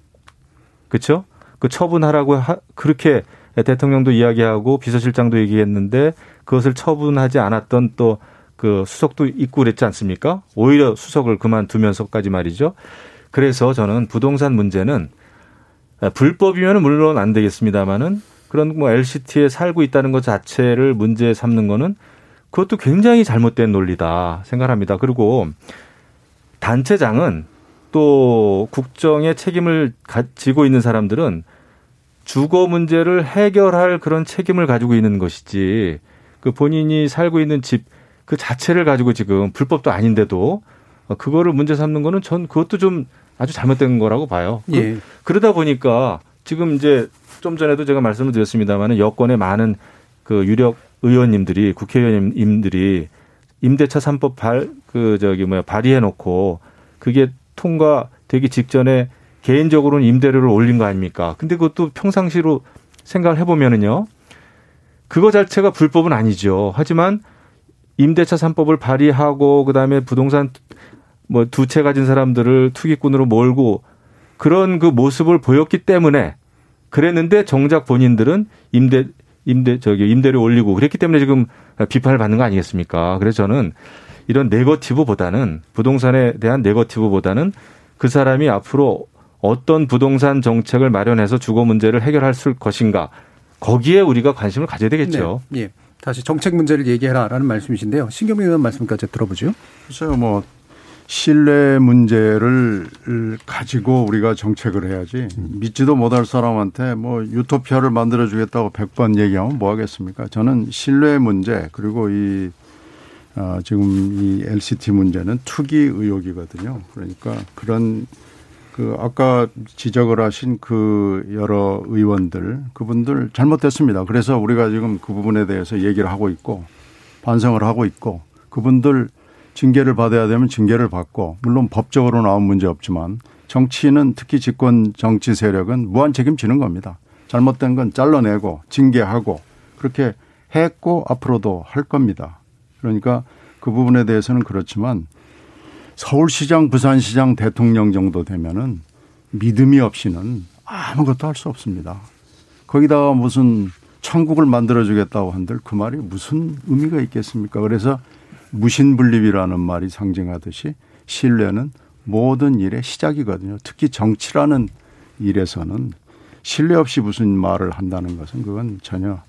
그렇죠? 그 처분하라고 하, 그렇게 대통령도 이야기하고 비서실장도 얘기했는데 그것을 처분하지 않았던 또 그 수석도 있고 그랬지 않습니까? 오히려 수석을 그만두면서까지 말이죠. 그래서 저는 부동산 문제는 불법이면 물론 안 되겠습니다만은 그런 뭐 LCT에 살고 있다는 것 자체를 문제 삼는 거는 그것도 굉장히 잘못된 논리다 생각합니다. 그리고 단체장은 또 국정의 책임을 가지고 있는 사람들은 주거 문제를 해결할 그런 책임을 가지고 있는 것이지 그 본인이 살고 있는 집 그 자체를 가지고 지금 불법도 아닌데도 그거를 문제 삼는 거는 전 그것도 좀 아주 잘못된 거라고 봐요. 그 예. 그러다 보니까 지금 이제 좀 전에도 제가 말씀을 드렸습니다만은 여권의 많은 그 유력 의원님들이 국회의원님들이 임대차 3법 발 그 저기 뭐야 발의해 놓고 그게 통과되기 직전에 개인적으로는 임대료를 올린 거 아닙니까? 근데 그것도 평상시로 생각을 해 보면은요. 그거 자체가 불법은 아니죠. 하지만 임대차 3법을 발의하고 그다음에 부동산 뭐 두 채 가진 사람들을 투기꾼으로 몰고 그런 그 모습을 보였기 때문에 그랬는데 정작 본인들은 임대 임대 저기 임대료 올리고 그랬기 때문에 지금 비판을 받는 거 아니겠습니까? 그래서 저는 이런 네거티브보다는 부동산에 대한 네거티브보다는 그 사람이 앞으로 어떤 부동산 정책을 마련해서 주거 문제를 해결할 것인가 거기에 우리가 관심을 가져야 되겠죠. 네. 예. 다시 정책 문제를 얘기해라라는 말씀이신데요. 신경민 의원 말씀까지 들어보죠. 글쎄요, 뭐 신뢰 문제를 가지고 우리가 정책을 해야지 믿지도 못할 사람한테 뭐 유토피아를 만들어 주겠다고 100번 얘기하면 뭐 하겠습니까? 저는 신뢰 문제 그리고 이 어, 지금 이 LCT 문제는 투기 의혹이거든요. 그러니까 그런 그 아까 지적을 하신 그 여러 의원들 그분들 잘못됐습니다. 그래서 우리가 지금 그 부분에 대해서 얘기를 하고 있고 반성을 하고 있고 그분들 징계를 받아야 되면 징계를 받고 물론 법적으로 나온 문제 없지만 정치는 특히 집권 정치 세력은 무한 책임지는 겁니다. 잘못된 건 잘라내고 징계하고 그렇게 했고 앞으로도 할 겁니다. 그러니까 그 부분에 대해서는 그렇지만 서울시장, 부산시장, 대통령 정도 되면은 믿음이 없이는 아무것도 할 수 없습니다. 거기다가 무슨 천국을 만들어주겠다고 한들 그 말이 무슨 의미가 있겠습니까? 그래서 무신분립이라는 말이 상징하듯이 신뢰는 모든 일의 시작이거든요. 특히 정치라는 일에서는 신뢰 없이 무슨 말을 한다는 것은 그건 전혀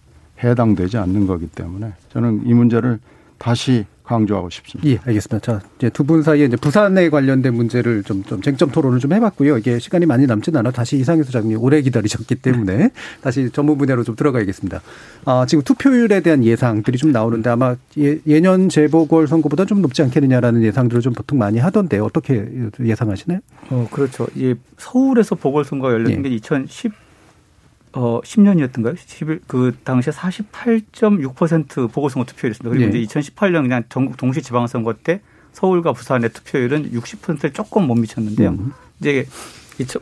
해당되지 않는 거기 때문에 저는 이 문제를 다시 강조하고 싶습니다. 예, 알겠습니다. 자, 이제 두 분 사이에 이제 부산에 관련된 문제를 좀, 좀 쟁점 토론을 좀 해봤고요. 이게 시간이 많이 남진 않아 다시 이상희 소장님 오래 기다리셨기 때문에 다시 전문 분야로 좀 들어가야겠습니다. 아, 지금 투표율에 대한 예상들이 좀 나오는데 아마 예, 예년 재보궐 선거보다 좀 높지 않겠느냐라는 예상들을 좀 보통 많이 하던데 어떻게 예상하시나요? 어, 그렇죠. 이 서울에서 보궐선거가 열렸던 게 2010, 어, 10년이었던가요? 11, 그 당시에 48.6% 보궐선거 투표율이었습니다. 그리고 네. 이제 2018년 그냥 전국 동시 지방선거 때 서울과 부산의 투표율은 60%를 조금 못 미쳤는데요. 음. 이제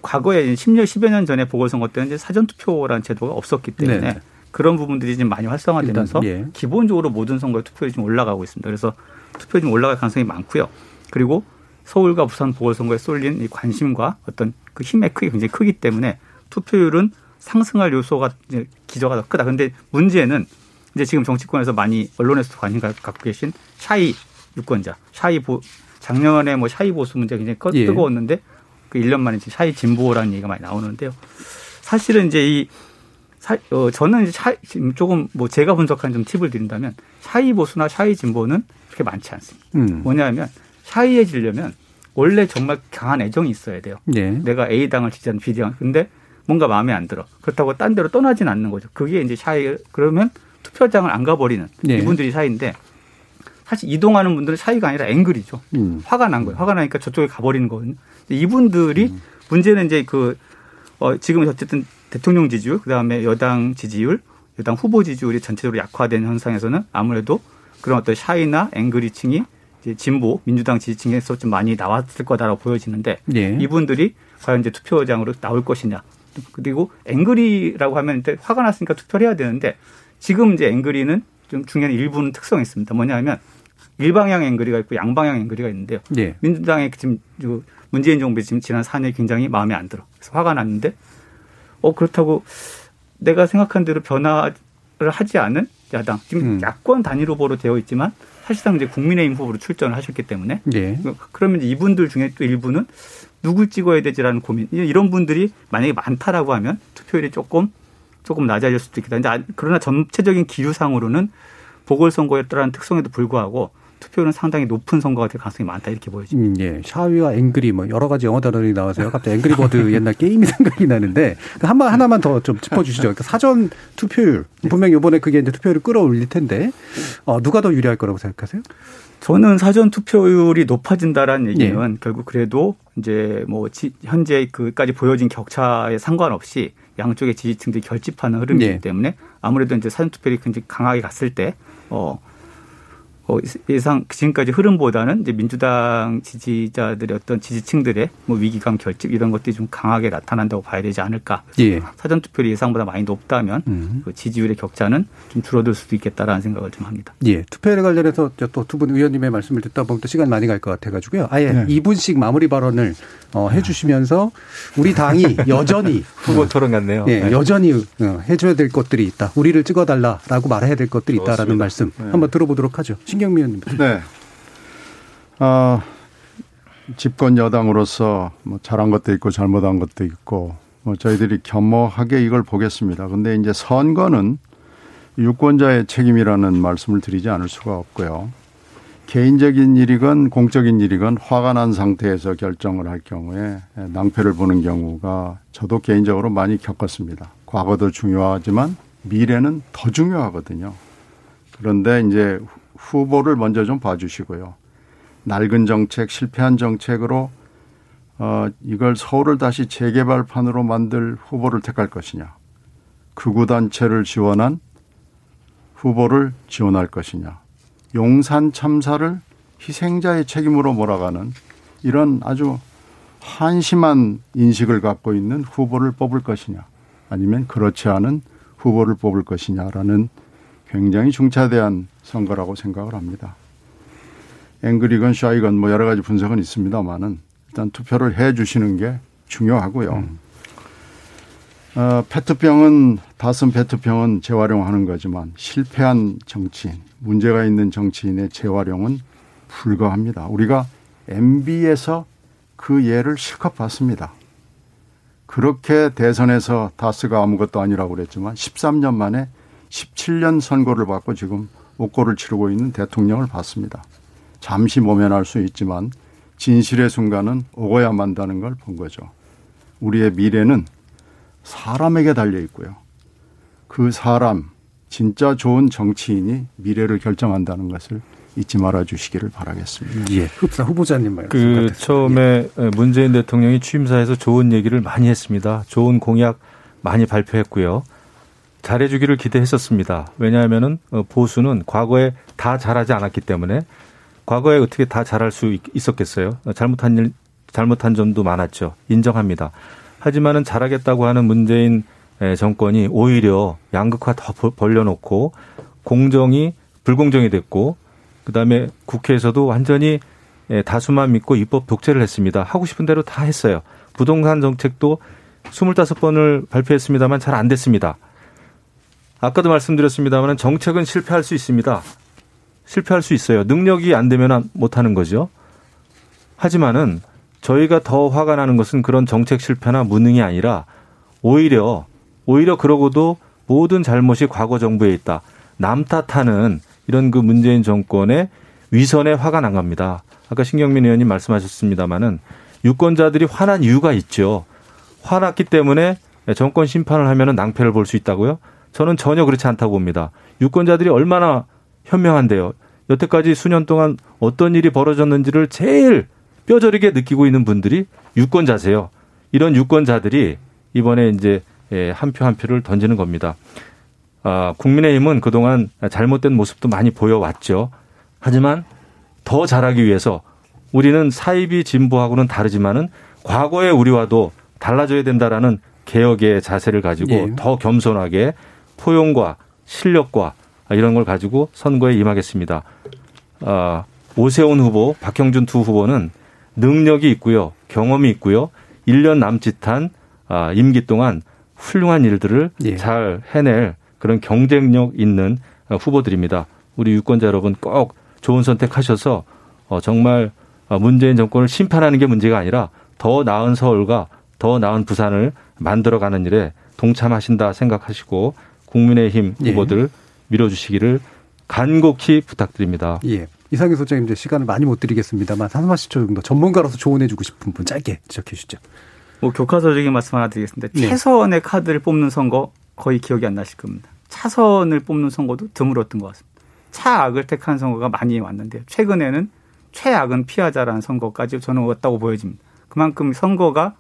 과거에 10년, 10여 년 전에 보궐선거 때는 이제 사전투표라는 제도가 없었기 때문에 네. 그런 부분들이 지금 많이 활성화되면서 일단, 예. 기본적으로 모든 선거의 투표율이 좀 올라가고 있습니다. 그래서 투표율이 좀 올라갈 가능성이 많고요. 그리고 서울과 부산 보궐선거에 쏠린 이 관심과 어떤 그 힘의 크기 굉장히 크기 때문에 투표율은 상승할 요소가 이제 기저가 더 크다. 근데 문제는 이제 지금 정치권에서 많이 언론에서도 관심 가- 갖고 계신 shy 유권자, shy 보 작년에 뭐 shy 보수 문제가 굉장히 꺼- 예. 뜨거웠는데 그 1년 만에 지금 shy 진보라는 얘기가 많이 나오는데요. 사실은 이제 이 사, 어, 저는 이제 샤, 지금 조금 뭐 제가 분석한 좀 팁을 드린다면 shy 보수나 shy 진보는 그렇게 많지 않습니다. 음. 뭐냐면 shy해지려면 원래 정말 강한 애정이 있어야 돼요. 예. 내가 A 당을 지지하는 B 당. 근데 뭔가 마음에 안 들어. 그렇다고 딴 데로 떠나진 않는 거죠. 그게 이제 shy 그러면 투표장을 안 가버리는 예. 이분들이 shy인데 사실 이동하는 분들은 shy가 아니라 angry죠. 음. 화가 난 거예요. 화가 나니까 저쪽에 가버리는 거거든요. 이분들이 문제는 이제 그, 어, 지금 어쨌든 대통령 지지율, 그 다음에 여당 지지율, 여당 후보 지지율이 전체적으로 약화된 현상에서는 아무래도 그런 어떤 shy나 angry층이 이제 진보, 민주당 지지층에서 좀 많이 나왔을 거다라고 보여지는데 예. 이분들이 과연 이제 투표장으로 나올 것이냐. 그리고 angry라고 하면 이제 화가 났으니까 투표를 해야 되는데 지금 이제 angry는 좀 중요한 일부는 특성이 있습니다. 뭐냐 하면 일방향 angry가 있고 양방향 angry가 있는데요. 예. 민주당의 지금 그 문재인 정부의 지금 지난 4년 굉장히 마음에 안 들어. 그래서 화가 났는데 어 그렇다고 내가 생각한 대로 변화를 하지 않은 야당 지금 음. 야권 단일 후보로 되어 있지만 사실상 이제 국민의힘 후보로 출전을 하셨기 때문에 예. 그러면 이분들 중에 또 일부는 누굴 찍어야 되지라는 고민 이런 분들이 만약에 많다라고 하면 투표율이 조금 조금 낮아질 수도 있겠다. 아- 그러나 전체적인 기류상으로는 보궐선거였다라는 특성에도 불구하고 투표율은 상당히 높은 선거가 될 가능성이 많다 이렇게 보여집니다. 음, 예. 샤위와 앵그리 뭐 여러 가지 영어 단어들이 나와서요. 갑자기 앵그리버드 옛날 게임이 생각이 나는데 그 한번 하나만 더 좀 짚어주시죠. 그러니까 사전 투표율 분명히 이번에 그게 이제 투표율을 끌어올릴 텐데 어, 누가 더 유리할 거라고 생각하세요? 저는 사전 투표율이 높아진다라는 얘기는 예. 결국 그래도 이제 뭐 지- 현재 그까지 보여진 격차에 상관없이 양쪽의 지지층들이 결집하는 흐름이기 예. 때문에 아무래도 이제 사전 투표율이 굉장히 강하게 갔을 때 어. 어, 예상 지금까지 흐름보다는 이제 민주당 지지자들의 어떤 지지층들의 뭐 위기감 결집 이런 것들이 좀 강하게 나타난다고 봐야 되지 않을까. 예. 사전 투표율이 예상보다 많이 높다면 음. 그 지지율의 격차는 좀 줄어들 수도 있겠다라는 생각을 좀 합니다. 예. 투표율에 관련해서 또 두 분 의원님의 말씀을 듣다 보면 또 시간 많이 갈 것 같아가지고요. 아예 네. 2분씩 마무리 발언을 어, 해주시면서 우리 당이 여전히 후보 토론 같네요. 예, 네. 여전히 어, 해줘야 될 것들이 있다. 우리를 찍어달라라고 말해야 될 것들이 있다라는 말씀 한번 들어보도록 하죠. 신경미 의원님. 네. 어, 집권 여당으로서 뭐 잘한 것도 있고 잘못한 것도 있고 뭐 저희들이 겸허하게 이걸 보겠습니다. 근데 이제 선거는 유권자의 책임이라는 말씀을 드리지 않을 수가 없고요. 개인적인 일이건 공적인 일이건 화가 난 상태에서 결정을 할 경우에 낭패를 보는 경우가 저도 개인적으로 많이 겪었습니다. 과거도 중요하지만 미래는 더 중요하거든요. 그런데 이제 후보를 먼저 좀 봐주시고요. 낡은 정책, 실패한 정책으로 어, 이걸 서울을 다시 재개발판으로 만들 후보를 택할 것이냐. 극우단체를 지원한 후보를 지원할 것이냐. 용산 참사를 희생자의 책임으로 몰아가는 이런 아주 한심한 인식을 갖고 있는 후보를 뽑을 것이냐. 아니면 그렇지 않은 후보를 뽑을 것이냐라는 굉장히 중차대한 선거라고 생각을 합니다. 앵그리건 샤이건 뭐 여러 가지 분석은 있습니다만은 일단 투표를 해 주시는 게 중요하고요. 어, 페트병은 다쓴 페트병은 재활용하는 거지만 실패한 정치인, 문제가 있는 정치인의 재활용은 불가합니다. 우리가 MB에서 그 예를 실컷 봤습니다. 그렇게 대선에서 다스가 아무것도 아니라고 그랬지만 13년 만에 17년 선거를 받고 지금 옥고를 치르고 있는 대통령을 봤습니다. 잠시 모면할 수 있지만 진실의 순간은 오고야 만다는 걸 본 거죠. 우리의 미래는 사람에게 달려 있고요. 그 사람, 진짜 좋은 정치인이 미래를 결정한다는 것을 잊지 말아 주시기를 바라겠습니다. 예. 흡사 후보자님 말씀. 그 같았습니다. 처음에 문재인 대통령이 취임사에서 좋은 얘기를 많이 했습니다. 좋은 공약 많이 발표했고요. 잘해주기를 기대했었습니다. 왜냐하면은 어, 보수는 과거에 다 잘하지 않았기 때문에 과거에 어떻게 다 잘할 수 있- 있었겠어요? 어, 잘못한 일, 잘못한 점도 많았죠. 인정합니다. 하지만은 잘하겠다고 하는 문재인 에, 정권이 오히려 양극화 더 벌- 벌려놓고 공정이 불공정이 됐고 그다음에 국회에서도 완전히 예, 다수만 믿고 입법 독재를 했습니다. 하고 싶은 대로 다 했어요. 부동산 정책도 25번을 발표했습니다만 잘 안 됐습니다. 아까도 말씀드렸습니다만 정책은 실패할 수 있습니다. 실패할 수 있어요. 능력이 안 되면 못 하는 거죠. 하지만은 저희가 더 화가 나는 것은 그런 정책 실패나 무능이 아니라 오히려 오히려 그러고도 모든 잘못이 과거 정부에 있다. 남 탓하는 이런 그 문재인 정권의 위선에 화가 난 겁니다. 아까 신경민 의원님 말씀하셨습니다마는 유권자들이 화난 이유가 있죠. 화났기 때문에 정권 심판을 하면은 낭패를 볼 수 있다고요? 저는 전혀 그렇지 않다고 봅니다. 유권자들이 얼마나 현명한데요. 여태까지 수년 동안 어떤 일이 벌어졌는지를 제일 뼈저리게 느끼고 있는 분들이 유권자세요. 이런 유권자들이 이번에 이제 한 표한 표를 던지는 겁니다. 아, 국민의힘은 그동안 잘못된 모습도 많이 보여왔죠. 하지만 더 잘하기 위해서 우리는 사입이 진보하고는 다르지만은 과거의 우리와도 달라져야 된다라는 개혁의 자세를 가지고 예. 더 겸손하게 포용과 실력과 이런 걸 가지고 선거에 임하겠습니다. 아, 오세훈 후보, 박형준 두 후보는 능력이 있고요. 경험이 있고요. 1년 남짓한 아, 임기 동안 훌륭한 일들을 예. 잘 해낼 그런 경쟁력 있는 후보들입니다. 우리 유권자 여러분 꼭 좋은 선택하셔서 어, 정말 문재인 정권을 심판하는 게 문제가 아니라 더 나은 서울과 더 나은 부산을 만들어가는 일에 동참하신다 생각하시고 국민의힘 예. 후보들 밀어주시기를 간곡히 부탁드립니다. 예. 이상희 소장님 이제 시간을 많이 못 드리겠습니다만 한 30초 정도 전문가로서 조언해주고 싶은 분 짧게 지적해 주시죠. 뭐 교과서적인 말씀 하나 드리겠습니다. 네. 최선의 카드를 뽑는 선거 거의 기억이 안 나실 겁니다. 차선을 뽑는 선거도 드물었던 것 같습니다. 차악을 택한 선거가 많이 왔는데 최근에는 최악은 피하자라는 선거까지 저는 왔다고 보여집니다. 그만큼 선거가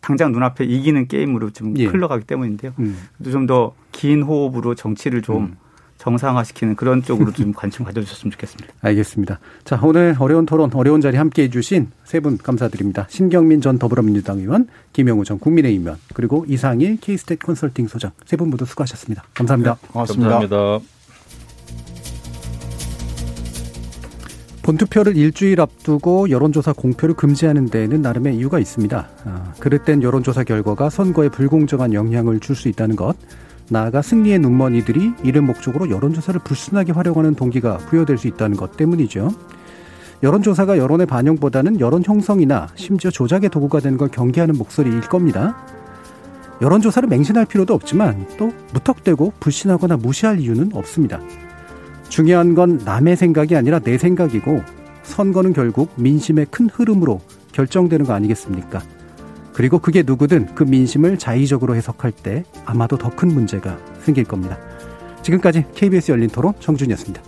당장 눈앞에 이기는 게임으로 좀 예. 흘러가기 때문인데요. 음. 좀더 긴 호흡으로 정치를 좀 정상화시키는 그런 쪽으로 좀 관심 가져주셨으면 좋겠습니다. 알겠습니다. 자, 오늘 어려운 토론, 어려운 자리 함께 해주신 세 분 감사드립니다. 신경민 전 더불어민주당 의원, 김영우 전 국민의힘 의원, 그리고 이상일 케이스텍 컨설팅 소장 세 분 모두 수고하셨습니다. 감사합니다. 고맙습니다. 감사합니다. 본투표를 일주일 앞두고 여론조사 공표를 금지하는 데에는 나름의 이유가 있습니다. 아, 그릇된 여론조사 결과가 선거에 불공정한 영향을 줄 수 있다는 것, 나아가 승리의 눈머니들이 이를 목적으로 여론조사를 불순하게 활용하는 동기가 부여될 수 있다는 것 때문이죠. 여론조사가 여론의 반영보다는 여론 형성이나 심지어 조작의 도구가 되는 걸 경계하는 목소리일 겁니다. 여론조사를 맹신할 필요도 없지만 또 무턱대고 불신하거나 무시할 이유는 없습니다. 중요한 건 남의 생각이 아니라 내 생각이고 선거는 결국 민심의 큰 흐름으로 결정되는 거 아니겠습니까? 그리고 그게 누구든 그 민심을 자의적으로 해석할 때 아마도 더 큰 문제가 생길 겁니다. 지금까지 KBS 열린 토론 정준이었습니다.